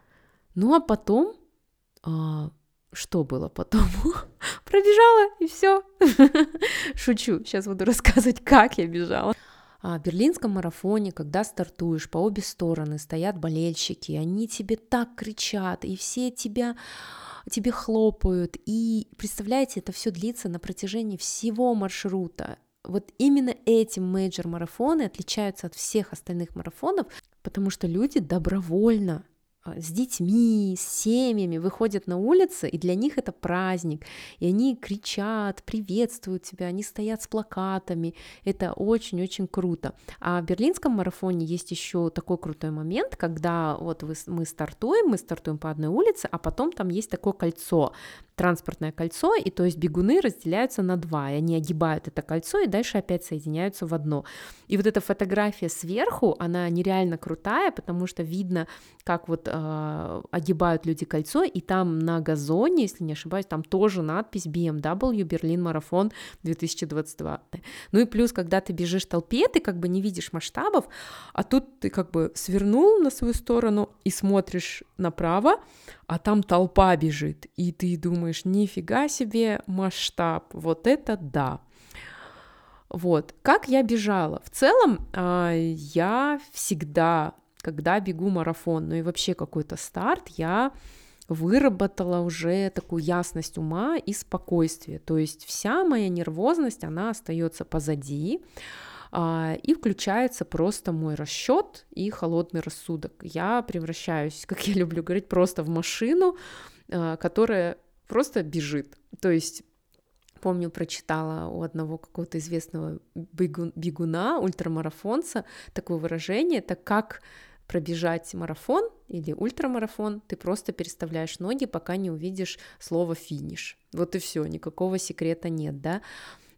Ну а потом а, что было потом? Пробежала и все. Шучу, сейчас буду рассказывать, как я бежала. А в берлинском марафоне, когда стартуешь, по обе стороны стоят болельщики, они тебе так кричат, и все тебя тебе хлопают, и представляете, это все длится на протяжении всего маршрута. Вот именно эти мейджор-марафоны отличаются от всех остальных марафонов, потому что люди добровольно с детьми, с семьями выходят на улицы, и для них это праздник, и они кричат, приветствуют тебя, они стоят с плакатами, это очень-очень круто. А в берлинском марафоне есть еще такой крутой момент, когда вот мы стартуем, мы стартуем по одной улице, а потом там есть такое кольцо, транспортное кольцо, и то есть бегуны разделяются на два, и они огибают это кольцо и дальше опять соединяются в одно. И вот эта фотография сверху, она нереально крутая, потому что видно, как вот э, огибают люди кольцо, и там на газоне, если не ошибаюсь, там тоже надпись BMW Берлин Марафон 2022. Ну и плюс, когда ты бежишь в толпе, ты как бы не видишь масштабов, а тут ты как бы свернул на свою сторону и смотришь направо, а там толпа бежит, и ты думаешь, нифига себе масштаб, вот это да. Вот, как я бежала? В целом, а, я всегда, когда бегу марафон, ну и вообще какой-то старт, я выработала уже такую ясность ума и спокойствие. То есть вся моя нервозность, она остается позади. А, и включается просто мой расчет и холодный рассудок. Я превращаюсь, как я люблю говорить, просто в машину, а, которая просто бежит. То есть помню, прочитала у одного какого-то известного бегуна, ультрамарафонца, такое выражение, это как пробежать марафон или ультрамарафон, ты просто переставляешь ноги, пока не увидишь слово финиш. Вот и все, никакого секрета нет, да.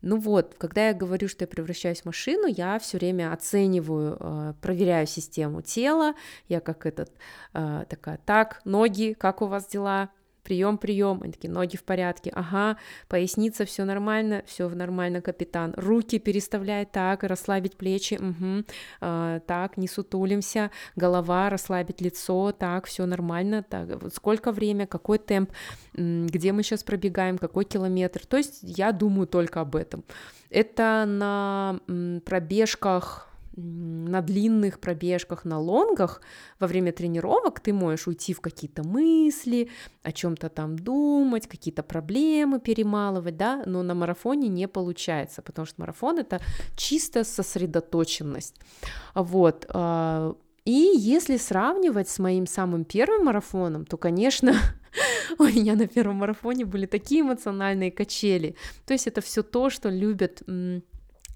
Ну вот, когда я говорю, что я превращаюсь в машину, я все время оцениваю, э, проверяю систему тела, я как этот, э, такая, так, ноги, как у вас дела, прием, прием, они такие, ноги в порядке, ага, поясница, все нормально, все нормально, капитан, руки переставляй так, расслабить плечи, угу, а, так, не сутулимся, голова, расслабить лицо, так, все нормально, так, сколько время, какой темп, где мы сейчас пробегаем, какой километр, то есть я думаю только об этом. Это на пробежках на длинных пробежках, на лонгах во время тренировок ты можешь уйти в какие-то мысли, о чем-то там думать, какие-то проблемы перемалывать, да, но на марафоне не получается, потому что марафон это чисто сосредоточенность. Вот. А, и если сравнивать с моим самым первым марафоном, то, конечно, у меня на первом марафоне были такие эмоциональные качели. То есть это все то, что любят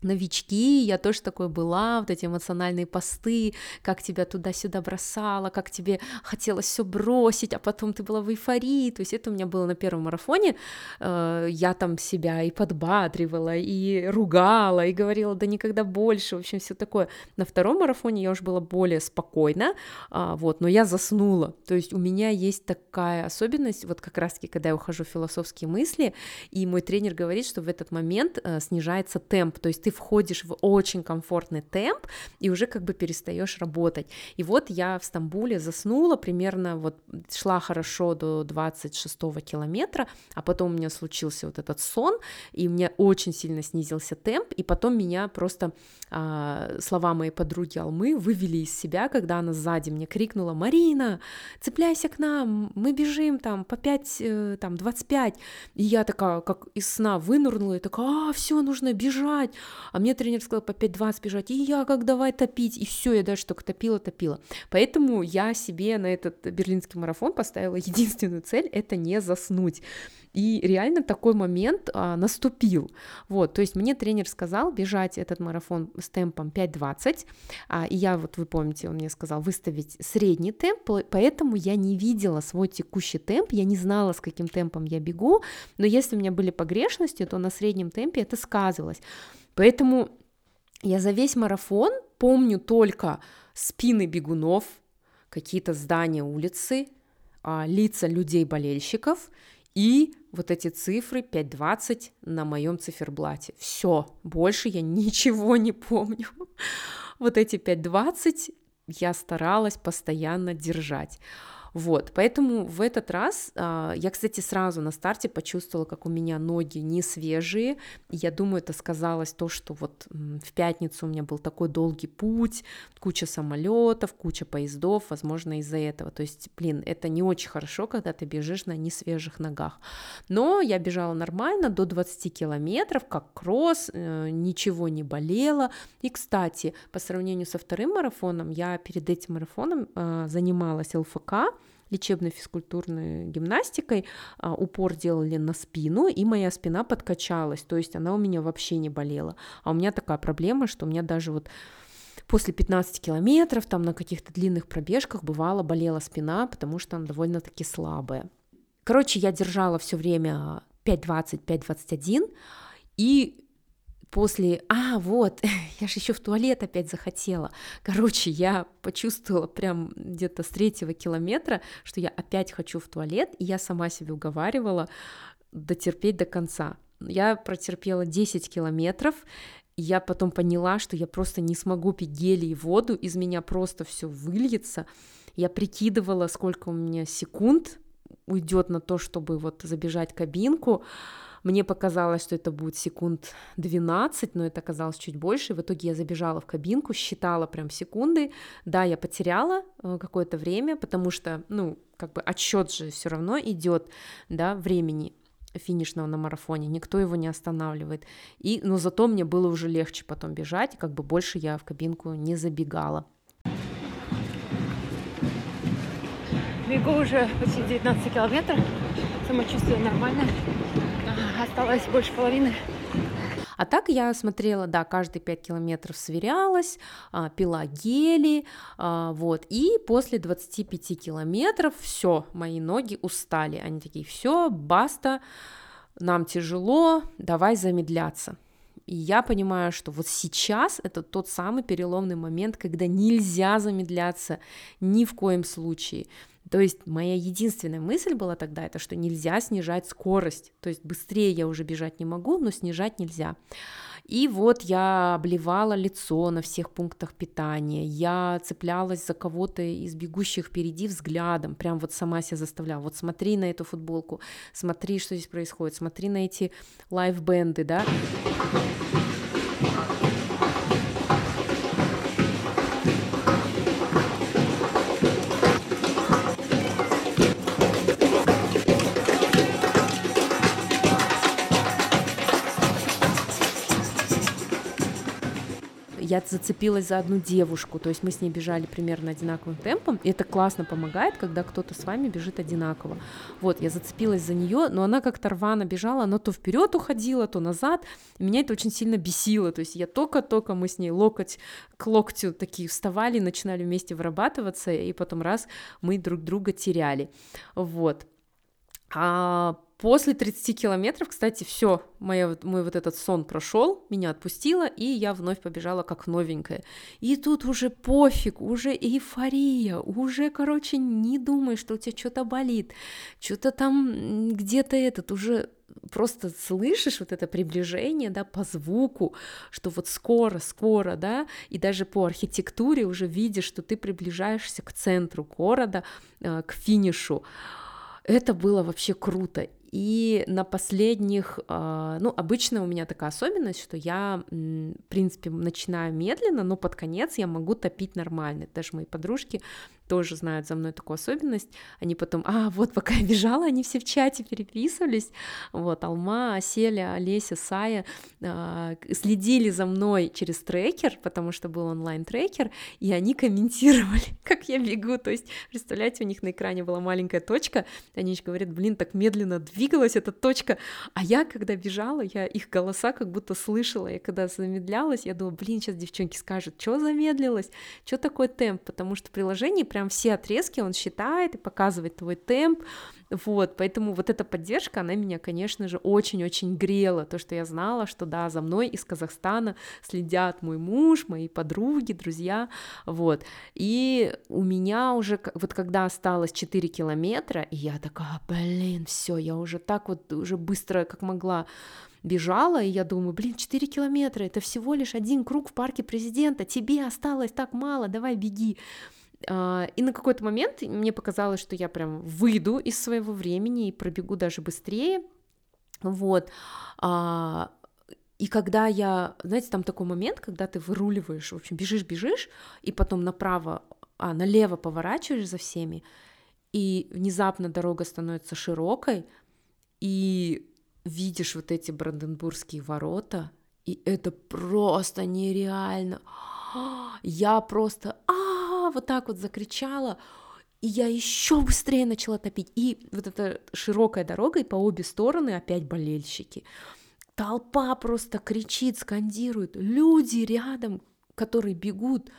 новички, я тоже такой была, вот эти эмоциональные посты, как тебя туда-сюда бросало, как тебе хотелось все бросить, а потом ты была в эйфории, то есть это у меня было на первом марафоне, э, я там себя и подбадривала, и ругала, и говорила, да никогда больше, в общем, все такое. На втором марафоне я уже была более спокойна, э, вот, но я заснула, то есть у меня есть такая особенность, вот как раз-таки, когда я ухожу в философские мысли, и мой тренер говорит, что в этот момент э, снижается темп, то есть ты входишь в очень комфортный темп и уже как бы перестаешь работать. И вот я в Стамбуле заснула примерно, вот шла хорошо до 26 километра, а потом у меня случился вот этот сон, и у меня очень сильно снизился темп, и потом меня просто а, слова моей подруги Алмы вывели из себя, когда она сзади мне крикнула, Марина, цепляйся к нам, мы бежим там по 5, э, там 25, и я такая, как из сна вынырнула, и такая, а, все, нужно бежать, а мне тренер сказал по 5-20 бежать, и я как давай топить, и все, я даже только топила, топила. Поэтому я себе на этот берлинский марафон поставила единственную цель, это не заснуть. И реально такой момент а, наступил. Вот, то есть мне тренер сказал бежать этот марафон с темпом 5.20, а, и я, вот вы помните, он мне сказал выставить средний темп, поэтому я не видела свой текущий темп, я не знала, с каким темпом я бегу, но если у меня были погрешности, то на среднем темпе это сказывалось. Поэтому я за весь марафон помню только спины бегунов, какие-то здания улицы, а, лица людей-болельщиков и вот эти цифры 5.20 на моем циферблате. Все, больше я ничего не помню. Вот эти 5.20 я старалась постоянно держать. Вот, поэтому в этот раз а, я, кстати, сразу на старте почувствовала, как у меня ноги не свежие. Я думаю, это сказалось то, что вот в пятницу у меня был такой долгий путь, куча самолетов, куча поездов, возможно, из-за этого. То есть, блин, это не очень хорошо, когда ты бежишь на несвежих ногах. Но я бежала нормально, до 20 километров, как кросс, э, ничего не болело. И, кстати, по сравнению со вторым марафоном, я перед этим марафоном э, занималась ЛФК, лечебной физкультурной гимнастикой, а, упор делали на спину, и моя спина подкачалась, то есть она у меня вообще не болела. А у меня такая проблема, что у меня даже вот после 15 километров, там на каких-то длинных пробежках бывало болела спина, потому что она довольно-таки слабая. Короче, я держала все время 5.20, 5.21, и после, а, вот, я же еще в туалет опять захотела. Короче, я почувствовала прям где-то с третьего километра, что я опять хочу в туалет, и я сама себе уговаривала дотерпеть до конца. Я протерпела 10 километров, я потом поняла, что я просто не смогу пить гели и воду, из меня просто все выльется. Я прикидывала, сколько у меня секунд уйдет на то, чтобы вот забежать в кабинку, мне показалось, что это будет секунд 12, но это оказалось чуть больше. В итоге я забежала в кабинку, считала прям секунды. Да, я потеряла э, какое-то время, потому что, ну, как бы отсчет же все равно идет, да, времени финишного на марафоне, никто его не останавливает. И, но зато мне было уже легче потом бежать, как бы больше я в кабинку не забегала. Бегу уже почти 19 километров, самочувствие нормальное осталось больше половины. А так я смотрела, да, каждые 5 километров сверялась, а, пила гели, а, вот, и после 25 километров все, мои ноги устали, они такие, все, баста, нам тяжело, давай замедляться. И я понимаю, что вот сейчас это тот самый переломный момент, когда нельзя замедляться ни в коем случае. То есть моя единственная мысль была тогда, это что нельзя снижать скорость, то есть быстрее я уже бежать не могу, но снижать нельзя. И вот я обливала лицо на всех пунктах питания, я цеплялась за кого-то из бегущих впереди взглядом, прям вот сама себя заставляла, вот смотри на эту футболку, смотри, что здесь происходит, смотри на эти лайв-бенды, да. Я зацепилась за одну девушку, то есть мы с ней бежали примерно одинаковым темпом, и это классно помогает, когда кто-то с вами бежит одинаково. Вот, я зацепилась за нее, но она как-то рвано бежала, она то вперед уходила, то назад, и меня это очень сильно бесило, то есть я только-только мы с ней локоть к локтю такие вставали, начинали вместе вырабатываться, и потом раз мы друг друга теряли, вот. А После 30 километров, кстати, все, мой вот этот сон прошел, меня отпустило, и я вновь побежала как новенькая. И тут уже пофиг, уже эйфория, уже, короче, не думай, что у тебя что-то болит, что-то там где-то этот, уже просто слышишь вот это приближение, да, по звуку, что вот скоро, скоро, да, и даже по архитектуре уже видишь, что ты приближаешься к центру города, э, к финишу. Это было вообще круто. И на последних, а, ну, обычно у меня такая особенность, что я, в принципе, начинаю медленно, но под конец я могу топить нормально. Даже мои подружки тоже знают за мной такую особенность. Они потом, а, вот пока я бежала, они все в чате переписывались. Вот, Алма, Аселя, Олеся, Сая э, следили за мной через трекер, потому что был онлайн-трекер, и они комментировали, как я бегу. То есть, представляете, у них на экране была маленькая точка, они еще говорят, блин, так медленно двигалась эта точка. А я, когда бежала, я их голоса как будто слышала. Я когда замедлялась, я думала, блин, сейчас девчонки скажут, что замедлилась, что такое темп, потому что приложение прям все отрезки он считает и показывает твой темп, вот, поэтому вот эта поддержка, она меня, конечно же, очень-очень грела, то, что я знала, что да, за мной из Казахстана следят мой муж, мои подруги, друзья, вот, и у меня уже, вот когда осталось 4 километра, и я такая, блин, все, я уже так вот, уже быстро, как могла, бежала, и я думаю, блин, 4 километра, это всего лишь один круг в парке президента, тебе осталось так мало, давай беги. А, и на какой-то момент мне показалось, что я прям выйду из своего времени и пробегу даже быстрее. Вот. А, и когда я, знаете, там такой момент, когда ты выруливаешь, в общем, бежишь, бежишь, и потом направо, а налево поворачиваешь за всеми, и внезапно дорога становится широкой, и видишь вот эти Бранденбургские ворота, и это просто нереально. Я просто, а, вот так вот закричала, и я еще быстрее начала топить. И вот эта широкая дорога, и по обе стороны опять болельщики. Толпа просто кричит, скандирует. Люди рядом, которые бегут,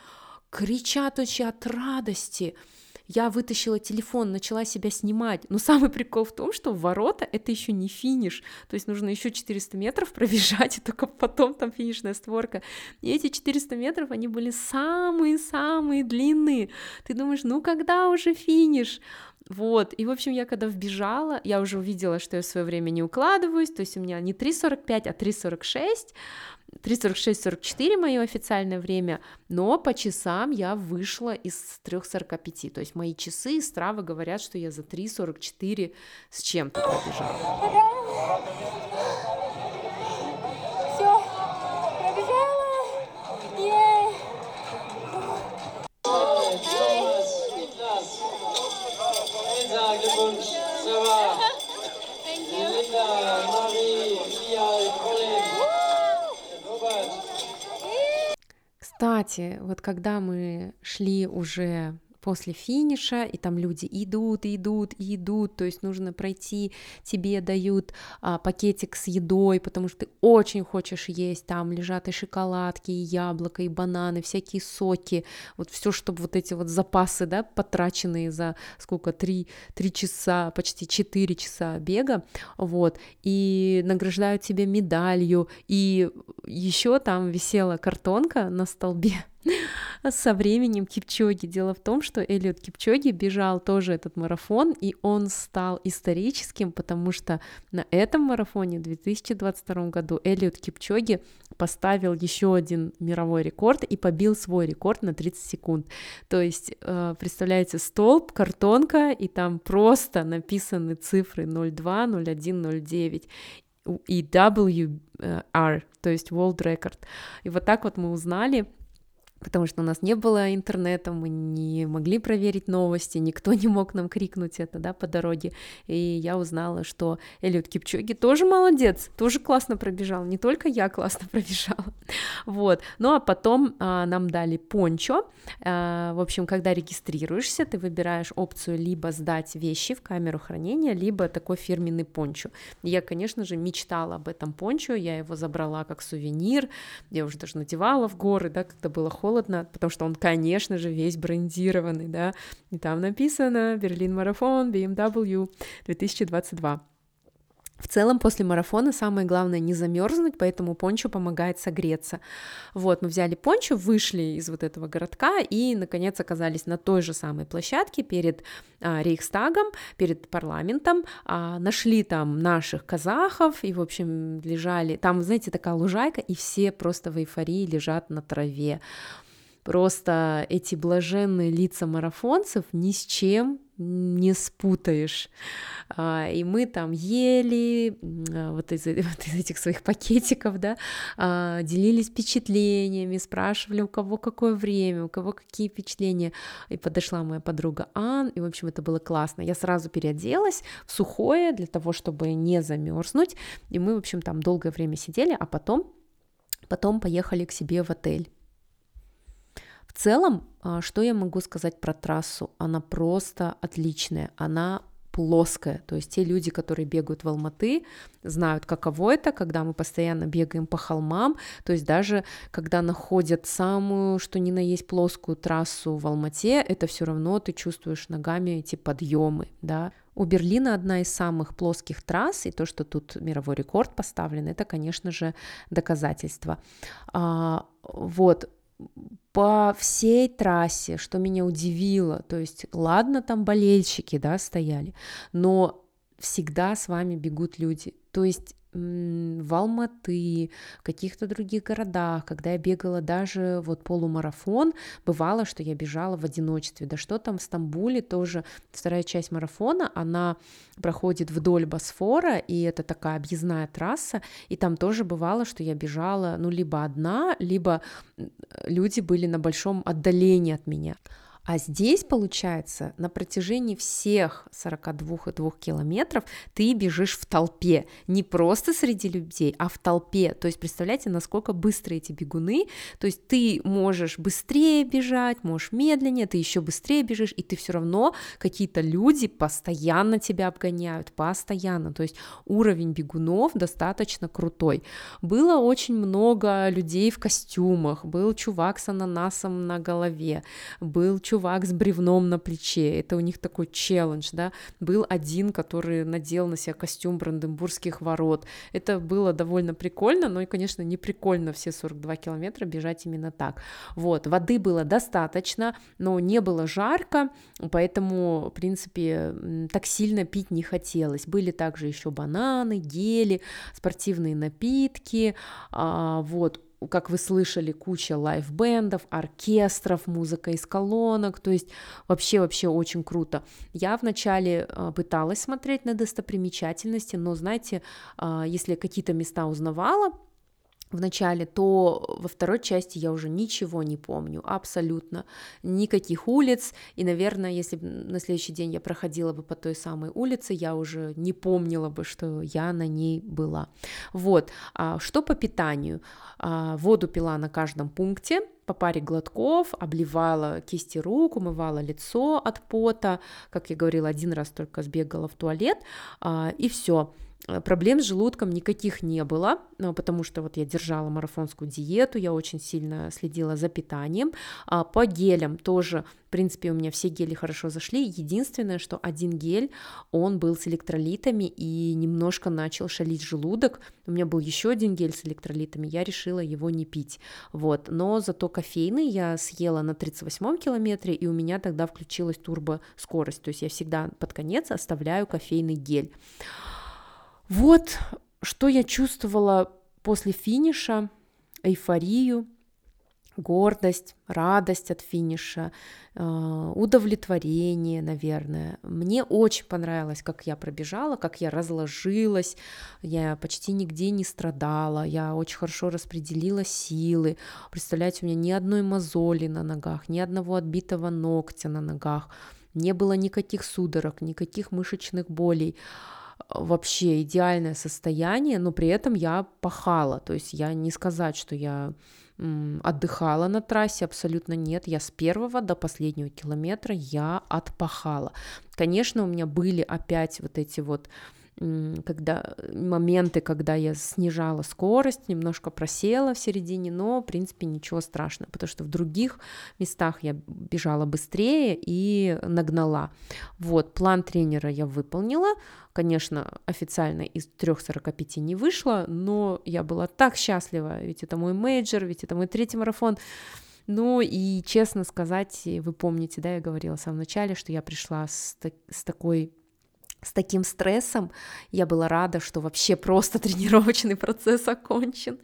кричат очень от радости я вытащила телефон, начала себя снимать. Но самый прикол в том, что ворота это еще не финиш, то есть нужно еще 400 метров пробежать, и только потом там финишная створка. И эти 400 метров, они были самые-самые длинные. Ты думаешь, ну когда уже финиш? Вот, и, в общем, я когда вбежала, я уже увидела, что я в свое время не укладываюсь, то есть у меня не 3.45, а 3.46, 3.46-44 мое официальное время, но по часам я вышла из 3.45, то есть мои часы и стравы говорят, что я за 3.44 с чем-то пробежала. Кстати, вот когда мы шли уже после финиша, и там люди идут, идут, идут, то есть нужно пройти, тебе дают а, пакетик с едой, потому что ты очень хочешь есть, там лежат и шоколадки, и яблоко, и бананы, всякие соки, вот все, чтобы вот эти вот запасы, да, потраченные за сколько, три, три часа, почти четыре часа бега, вот, и награждают тебя медалью, и еще там висела картонка на столбе, со временем Кипчоги. Дело в том, что Элliot Кипчоги бежал тоже этот марафон, и он стал историческим, потому что на этом марафоне в 2022 году Элliot Кипчоги поставил еще один мировой рекорд и побил свой рекорд на 30 секунд. То есть, э, представляете, столб, картонка, и там просто написаны цифры 02, 01, 09 и WR, то есть World Record. И вот так вот мы узнали, потому что у нас не было интернета, мы не могли проверить новости, никто не мог нам крикнуть это, да, по дороге, и я узнала, что Элliot Кипчоги тоже молодец, тоже классно пробежал, не только я классно пробежала, вот, ну а потом а, нам дали пончо, а, в общем, когда регистрируешься, ты выбираешь опцию либо сдать вещи в камеру хранения, либо такой фирменный пончо, я, конечно же, мечтала об этом пончо, я его забрала как сувенир, я уже даже надевала в горы, да, когда было холодно, холодно, потому что он, конечно же, весь брендированный, да, и там написано «Берлин Марафон, BMW 2022». В целом, после марафона самое главное не замерзнуть, поэтому пончо помогает согреться. Вот, мы взяли пончо, вышли из вот этого городка и, наконец, оказались на той же самой площадке перед а, Рейхстагом, перед парламентом, а, нашли там наших казахов и, в общем, лежали, там, знаете, такая лужайка, и все просто в эйфории лежат на траве. Просто эти блаженные лица марафонцев ни с чем не спутаешь. А, и мы там ели а, вот из, вот из этих своих пакетиков, да, а, делились впечатлениями, спрашивали, у кого какое время, у кого какие впечатления. И подошла моя подруга Ан, и, в общем, это было классно. Я сразу переоделась в сухое для того, чтобы не замерзнуть. И мы, в общем, там долгое время сидели, а потом, потом поехали к себе в отель. В целом, а, что я могу сказать про трассу? Она просто отличная, она плоская. То есть те люди, которые бегают в Алматы, знают, каково это, когда мы постоянно бегаем по холмам. То есть даже когда находят самую, что ни на есть плоскую трассу в Алмате, это все равно ты чувствуешь ногами эти подъемы, да. У Берлина одна из самых плоских трасс, и то, что тут мировой рекорд поставлен, это, конечно же, доказательство. А, вот, по всей трассе, что меня удивило, то есть, ладно, там болельщики, да, стояли, но всегда с вами бегут люди, то есть в Алматы, в каких-то других городах, когда я бегала даже вот полумарафон, бывало, что я бежала в одиночестве. Да что там в Стамбуле тоже вторая часть марафона, она проходит вдоль Босфора, и это такая объездная трасса, и там тоже бывало, что я бежала, ну, либо одна, либо люди были на большом отдалении от меня. А здесь, получается, на протяжении всех 42,2 километров ты бежишь в толпе, не просто среди людей, а в толпе. То есть представляете, насколько быстрые эти бегуны, то есть ты можешь быстрее бежать, можешь медленнее, ты еще быстрее бежишь, и ты все равно какие-то люди постоянно тебя обгоняют, постоянно. То есть уровень бегунов достаточно крутой. Было очень много людей в костюмах, был чувак с ананасом на голове, был чувак чувак с бревном на плече. Это у них такой челлендж, да. Был один, который надел на себя костюм Бранденбургских ворот. Это было довольно прикольно, но и, конечно, не прикольно все 42 километра бежать именно так. Вот, воды было достаточно, но не было жарко, поэтому, в принципе, так сильно пить не хотелось. Были также еще бананы, гели, спортивные напитки, а, вот, как вы слышали, куча лайв-бендов, оркестров, музыка из колонок, то есть вообще-вообще очень круто. Я вначале а, пыталась смотреть на достопримечательности, но, знаете, а, если какие-то места узнавала, в начале, то во второй части я уже ничего не помню, абсолютно, никаких улиц, и, наверное, если бы на следующий день я проходила бы по той самой улице, я уже не помнила бы, что я на ней была. Вот, а что по питанию? А, воду пила на каждом пункте, по паре глотков, обливала кисти рук, умывала лицо от пота, как я говорила, один раз только сбегала в туалет, а, и все. Э, проблем с желудком никаких не было, э, потому что вот я держала марафонскую диету, я очень сильно следила за питанием. А по гелям тоже, в принципе, у меня все гели хорошо зашли. Единственное, что один гель, он был с электролитами и немножко начал шалить желудок. У меня был еще один гель с электролитами, я решила его не пить. Вот, но зато кофейный я съела на 38 километре, и у меня тогда включилась турбо скорость, то есть я всегда под конец оставляю кофейный гель. Вот что я чувствовала после финиша, эйфорию. гордость, радость от финиша, э, удовлетворение, наверное. Мне очень понравилось, как я пробежала, как я разложилась, я почти нигде не страдала, я очень хорошо распределила силы. Представляете, у меня ни одной мозоли на ногах, ни одного отбитого ногтя на ногах, не было никаких судорог, никаких мышечных болей вообще идеальное состояние, но при этом я пахала, то есть я не сказать, что я отдыхала на трассе, абсолютно нет. Я с первого до последнего километра я отпахала. Конечно, у меня были опять вот эти вот когда моменты, когда я снижала скорость, немножко просела в середине, но, в принципе, ничего страшного, потому что в других местах я бежала быстрее и нагнала. Вот, план тренера я выполнила, конечно, официально из 3.45 не вышло, но я была так счастлива, ведь это мой major, ведь это мой третий марафон, ну и честно сказать, вы помните, да, я говорила в самом начале, что я пришла с, с такой с таким стрессом. Я была рада, что вообще просто тренировочный процесс окончен.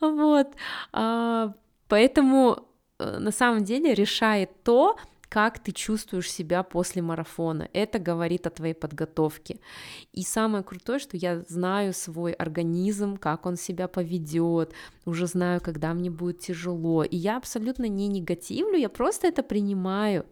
Вот. А, поэтому э, на самом деле решает то, как ты чувствуешь себя после марафона. Это говорит о твоей подготовке. И самое крутое, что я знаю свой организм, как он себя поведет, уже знаю, когда мне будет тяжело. И я абсолютно не негативлю, я просто это принимаю.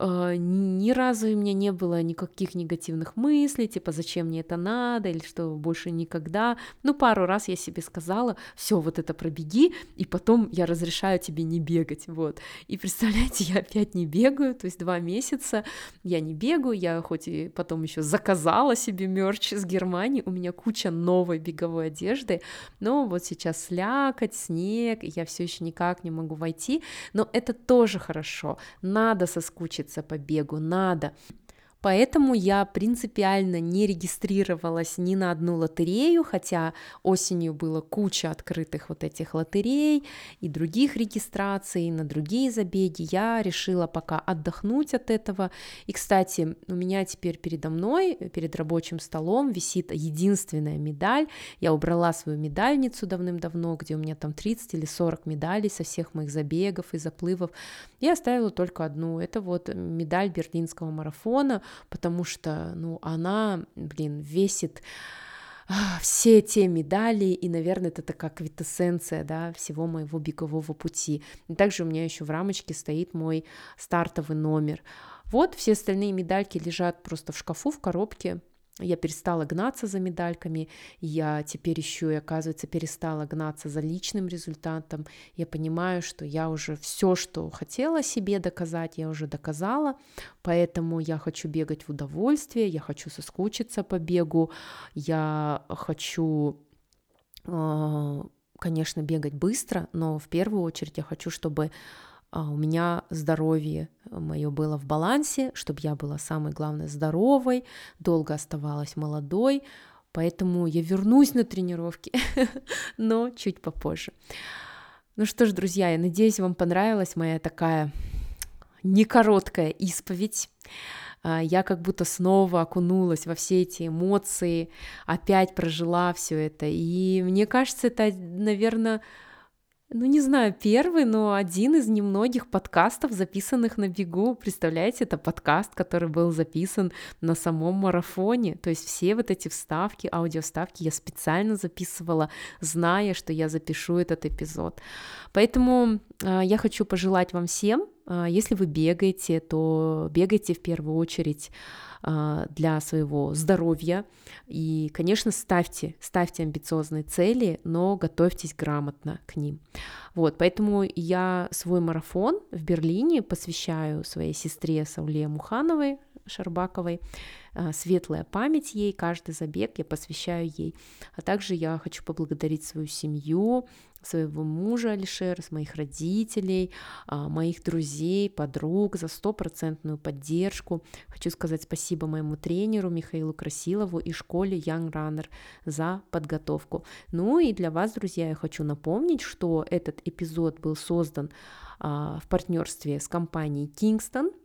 А, ни разу у меня не было никаких негативных мыслей, типа, зачем мне это надо, или что больше никогда. Ну, пару раз я себе сказала, все, вот это пробеги, и потом я разрешаю тебе не бегать, вот. И представляете, я опять не бегаю, то есть два месяца я не бегаю, я хоть и потом еще заказала себе мерч из Германии, у меня куча новой беговой одежды, но вот сейчас слякоть, снег, и я все еще никак не могу войти, но это тоже хорошо, надо соскучиться готовиться по бегу, надо. Поэтому я принципиально не регистрировалась ни на одну лотерею, хотя осенью было куча открытых вот этих лотерей и других регистраций на другие забеги. Я решила пока отдохнуть от этого. И, кстати, у меня теперь передо мной, перед рабочим столом висит единственная медаль. Я убрала свою медальницу давным-давно, где у меня там 30 или 40 медалей со всех моих забегов и заплывов. Я оставила только одну. Это вот медаль берлинского марафона потому что, ну, она, блин, весит все те медали, и, наверное, это такая квитэссенция, да, всего моего бегового пути. И также у меня еще в рамочке стоит мой стартовый номер. Вот все остальные медальки лежат просто в шкафу, в коробке, я перестала гнаться за медальками, я теперь еще и, оказывается, перестала гнаться за личным результатом. Я понимаю, что я уже все, что хотела себе доказать, я уже доказала, поэтому я хочу бегать в удовольствие, я хочу соскучиться по бегу, я хочу а, конечно, бегать быстро, но в первую очередь я хочу, чтобы у меня здоровье мое было в балансе, чтобы я была самой главной здоровой, долго оставалась молодой, поэтому я вернусь на тренировки, но чуть попозже. Ну что ж, друзья, я надеюсь, вам понравилась моя такая не короткая исповедь. А, я как будто снова окунулась во все эти эмоции, опять прожила все это. И мне кажется, это, наверное, ну, не знаю, первый, но один из немногих подкастов, записанных на бегу. Представляете, это подкаст, который был записан на самом марафоне. То есть все вот эти вставки, аудиоставки я специально записывала, зная, что я запишу этот эпизод. Поэтому э, я хочу пожелать вам всем, э, если вы бегаете, то бегайте в первую очередь для своего здоровья. И, конечно, ставьте, ставьте амбициозные цели, но готовьтесь грамотно к ним. Вот, поэтому я свой марафон в Берлине посвящаю своей сестре Сауле Мухановой, Шарбаковой. А, светлая память ей, каждый забег я посвящаю ей. А также я хочу поблагодарить свою семью, своего мужа Алишера, с моих родителей, а, моих друзей, подруг за стопроцентную поддержку. Хочу сказать спасибо моему тренеру Михаилу Красилову и школе Young Runner за подготовку. Ну и для вас, друзья, я хочу напомнить, что этот эпизод был создан а, в партнерстве с компанией Kingston –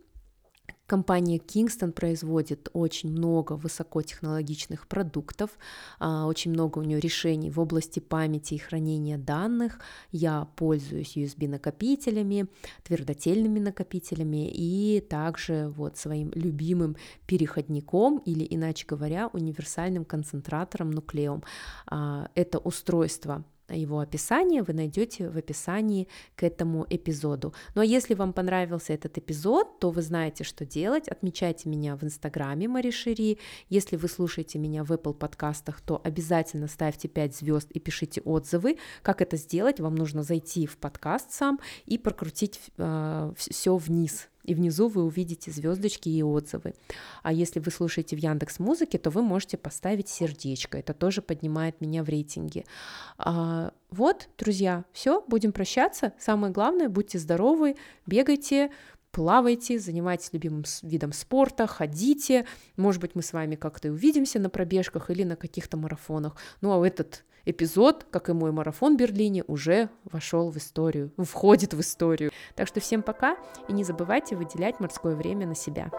Компания Kingston производит очень много высокотехнологичных продуктов, а, очень много у нее решений в области памяти и хранения данных. Я пользуюсь USB-накопителями, твердотельными накопителями и также вот своим любимым переходником или, иначе говоря, универсальным концентратором нуклеум. А, это устройство его описание вы найдете в описании к этому эпизоду. Ну а если вам понравился этот эпизод, то вы знаете, что делать. Отмечайте меня в инстаграме Маришери. Если вы слушаете меня в Apple подкастах, то обязательно ставьте 5 звезд и пишите отзывы. Как это сделать? Вам нужно зайти в подкаст сам и прокрутить э, все вниз и внизу вы увидите звездочки и отзывы. А если вы слушаете в Яндекс Музыке, то вы можете поставить сердечко, это тоже поднимает меня в рейтинге. А, вот, друзья, все, будем прощаться. Самое главное, будьте здоровы, бегайте, плавайте, занимайтесь любимым видом спорта, ходите. Может быть, мы с вами как-то увидимся на пробежках или на каких-то марафонах. Ну а этот эпизод, как и мой марафон в Берлине, уже вошел в историю, входит в историю. Так что всем пока и не забывайте выделять морское время на себя.